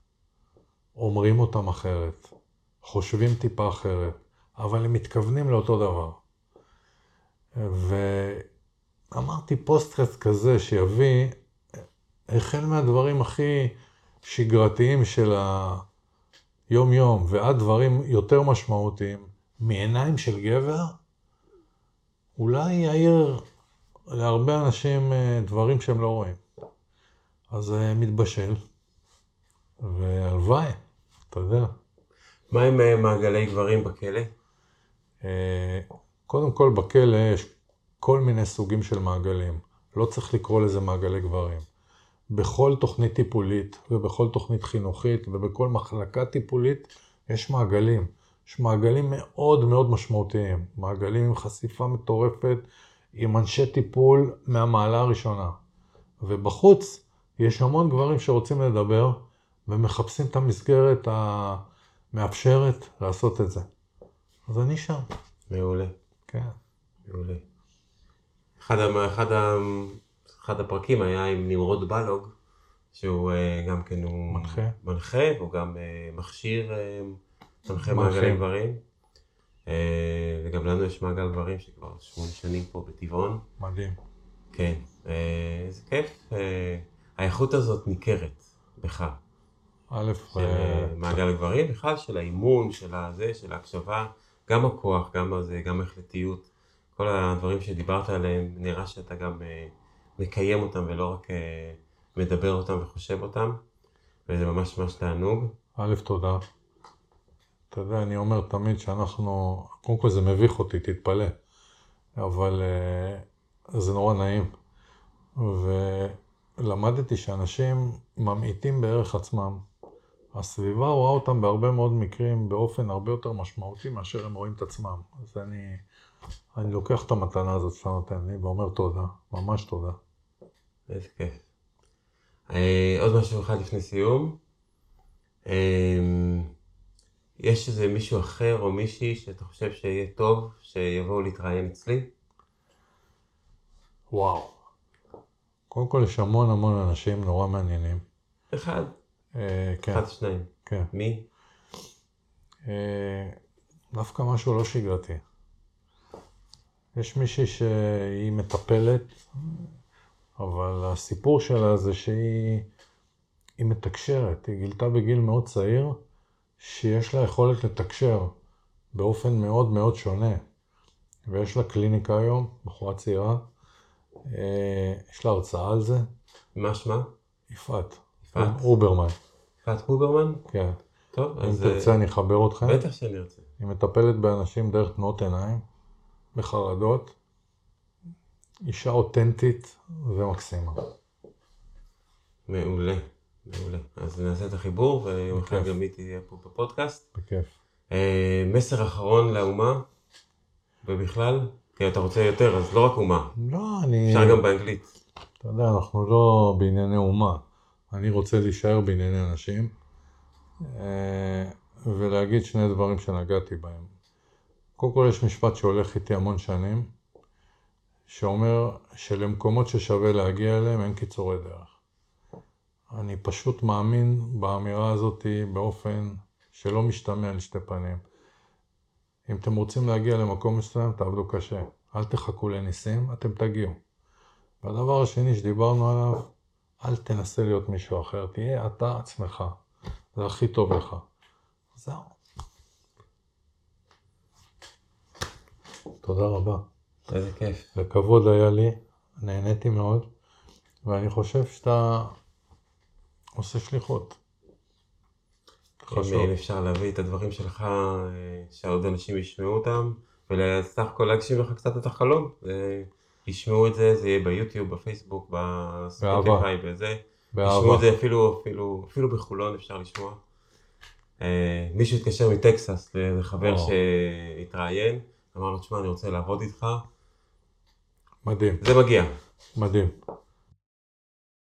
אומרים אותם אחרת, חושבים טיפה אחרת, אבל הם מתכוונים לאותו דבר. ואמרתי פודקאסט כזה שיביא, אה, החל מהדברים הכי שגרתיים של היום-יום ועד דברים יותר משמעותיים, מעיניים של גבר, אולי יעיר להרבה אנשים אה, דברים שהם לא רואים. אז זה מתבשל, והלוואי, אתה יודע.
מה עם אה, מעגלי גברים בכלא?
אה, קודם כל, בכלא יש כל מיני סוגים של מעגלים. לא צריך לקרוא לזה מעגלי גברים. בכל תוכנית טיפולית ובכל תוכנית חינוכית ובכל מחלקה טיפולית יש מעגלים. יש מעגלים מאוד מאוד משמעותיים. מעגלים עם חשיפה מטורפת, עם אנשי טיפול מהמעלה הראשונה. ובחוץ יש המון גברים שרוצים לדבר ומחפשים את המסגרת המאפשרת לעשות את זה. אז אני שם,
מעולה,
כן.
מעולה. אחד, אחד, אחד הפרקים היה עם נמרוד בלוג, שהוא אה, גם כן הוא
מנחה.
מנחה והוא גם אה, מכשיר אה, מנחה. מעגלי גברים. וגם לנו יש מעגל גברים שכבר שמונה שנים פה בטבעון.
מדהים.
כן, זה כיף. האיכות הזאת ניכרת בך.
א',
של מעגל הגברים, בכלל של האימון, של הזה, של ההקשבה, גם הכוח, גם הזה, גם ההחלטיות, כל הדברים שדיברת עליהם, נראה שאתה גם אה, מקיים אותם ולא רק אה, מדבר אותם וחושב אותם, וזה ממש ממש תענוג.
א', תודה. אתה יודע, אני אומר תמיד שאנחנו, קודם כל זה מביך אותי, תתפלא, אבל uh, זה נורא נעים. ולמדתי שאנשים ממעיטים בערך עצמם. הסביבה רואה אותם בהרבה מאוד מקרים באופן הרבה יותר משמעותי מאשר הם רואים את עצמם. אז אני, אני לוקח את המתנה הזאת שאתה נותן לי ואומר תודה, ממש תודה.
איזה כיף. אה, עוד משהו אחד לפני סיום. אה, יש איזה מישהו אחר או מישהי שאתה חושב שיהיה טוב שיבואו להתראיין אצלי?
וואו. קודם כל יש המון המון אנשים נורא מעניינים.
אחד,
כן,
אחד שניים.
כן.
מי?
אה, דווקא משהו לא שגרתי. יש מישהי שהיא מטפלת, אבל הסיפור שלה זה שהיא היא מתקשרת, היא גילתה בגיל מאוד צעיר שיש לה יכולת לתקשר באופן מאוד מאוד שונה. ויש לה קליניקה היום, בחורה צעירה, אה, יש לה הרצאה על זה,
מה שמה?
יפעת.
יפעת?
אוברמן,
יפעת הוברמן?
כן.
טוב,
אם
אז... אה,
תרצה אני אחבר אתכם.
בטח שאני ארצה.
היא מטפלת באנשים דרך תנועות עיניים, בחרדות. אישה אותנטית ומקסימה.
מעולה, מעולה. אז נעשה את החיבור, ויום אחד. גם היא תהיה פה בפודקאסט.
בכיף.
אה, מסר אחרון לאומה, ובכלל, כי אתה רוצה יותר, אז לא רק אומה,
לא, אני...
אפשר גם באנגלית.
אתה יודע, אנחנו לא בענייני אומה. אני רוצה להישאר בענייני אנשים, אה, ולהגיד שני דברים שנגעתי בהם. קודם כל, יש משפט שהולך איתי המון שנים, שאומר שלמקומות ששווה להגיע אליהם אין קיצורי דרך. אני פשוט מאמין באמירה הזאת באופן שלא משתמע לשתי פנים. אם אתם רוצים להגיע למקום מסוים, תעבדו קשה. אל תחכו לניסים, אתם תגיעו. והדבר השני שדיברנו עליו, אל תנסה להיות מישהו אחר, תהיה אתה עצמך. זה הכי טוב לך. זהו. תודה רבה.
איזה כיף.
וכבוד היה לי, נהניתי מאוד, ואני חושב שאתה עושה שליחות. חשוב.
אם אפשר להביא את הדברים שלך, אה, שעוד אנשים ישמעו אותם, וסך הכל להגשים לך קצת את החלום. ישמעו את זה, זה יהיה ביוטיוב, בפייסבוק, בספוטיפיי וזה. ישמעו
באהבה.
את זה אפילו, אפילו, אפילו בחולון אפשר לשמוע. אה, מישהו התקשר מטקסס לחבר. שהתראיין, אמר לו, תשמע, אני רוצה לעבוד איתך.
מדהים,
זה מגיע.
מדהים.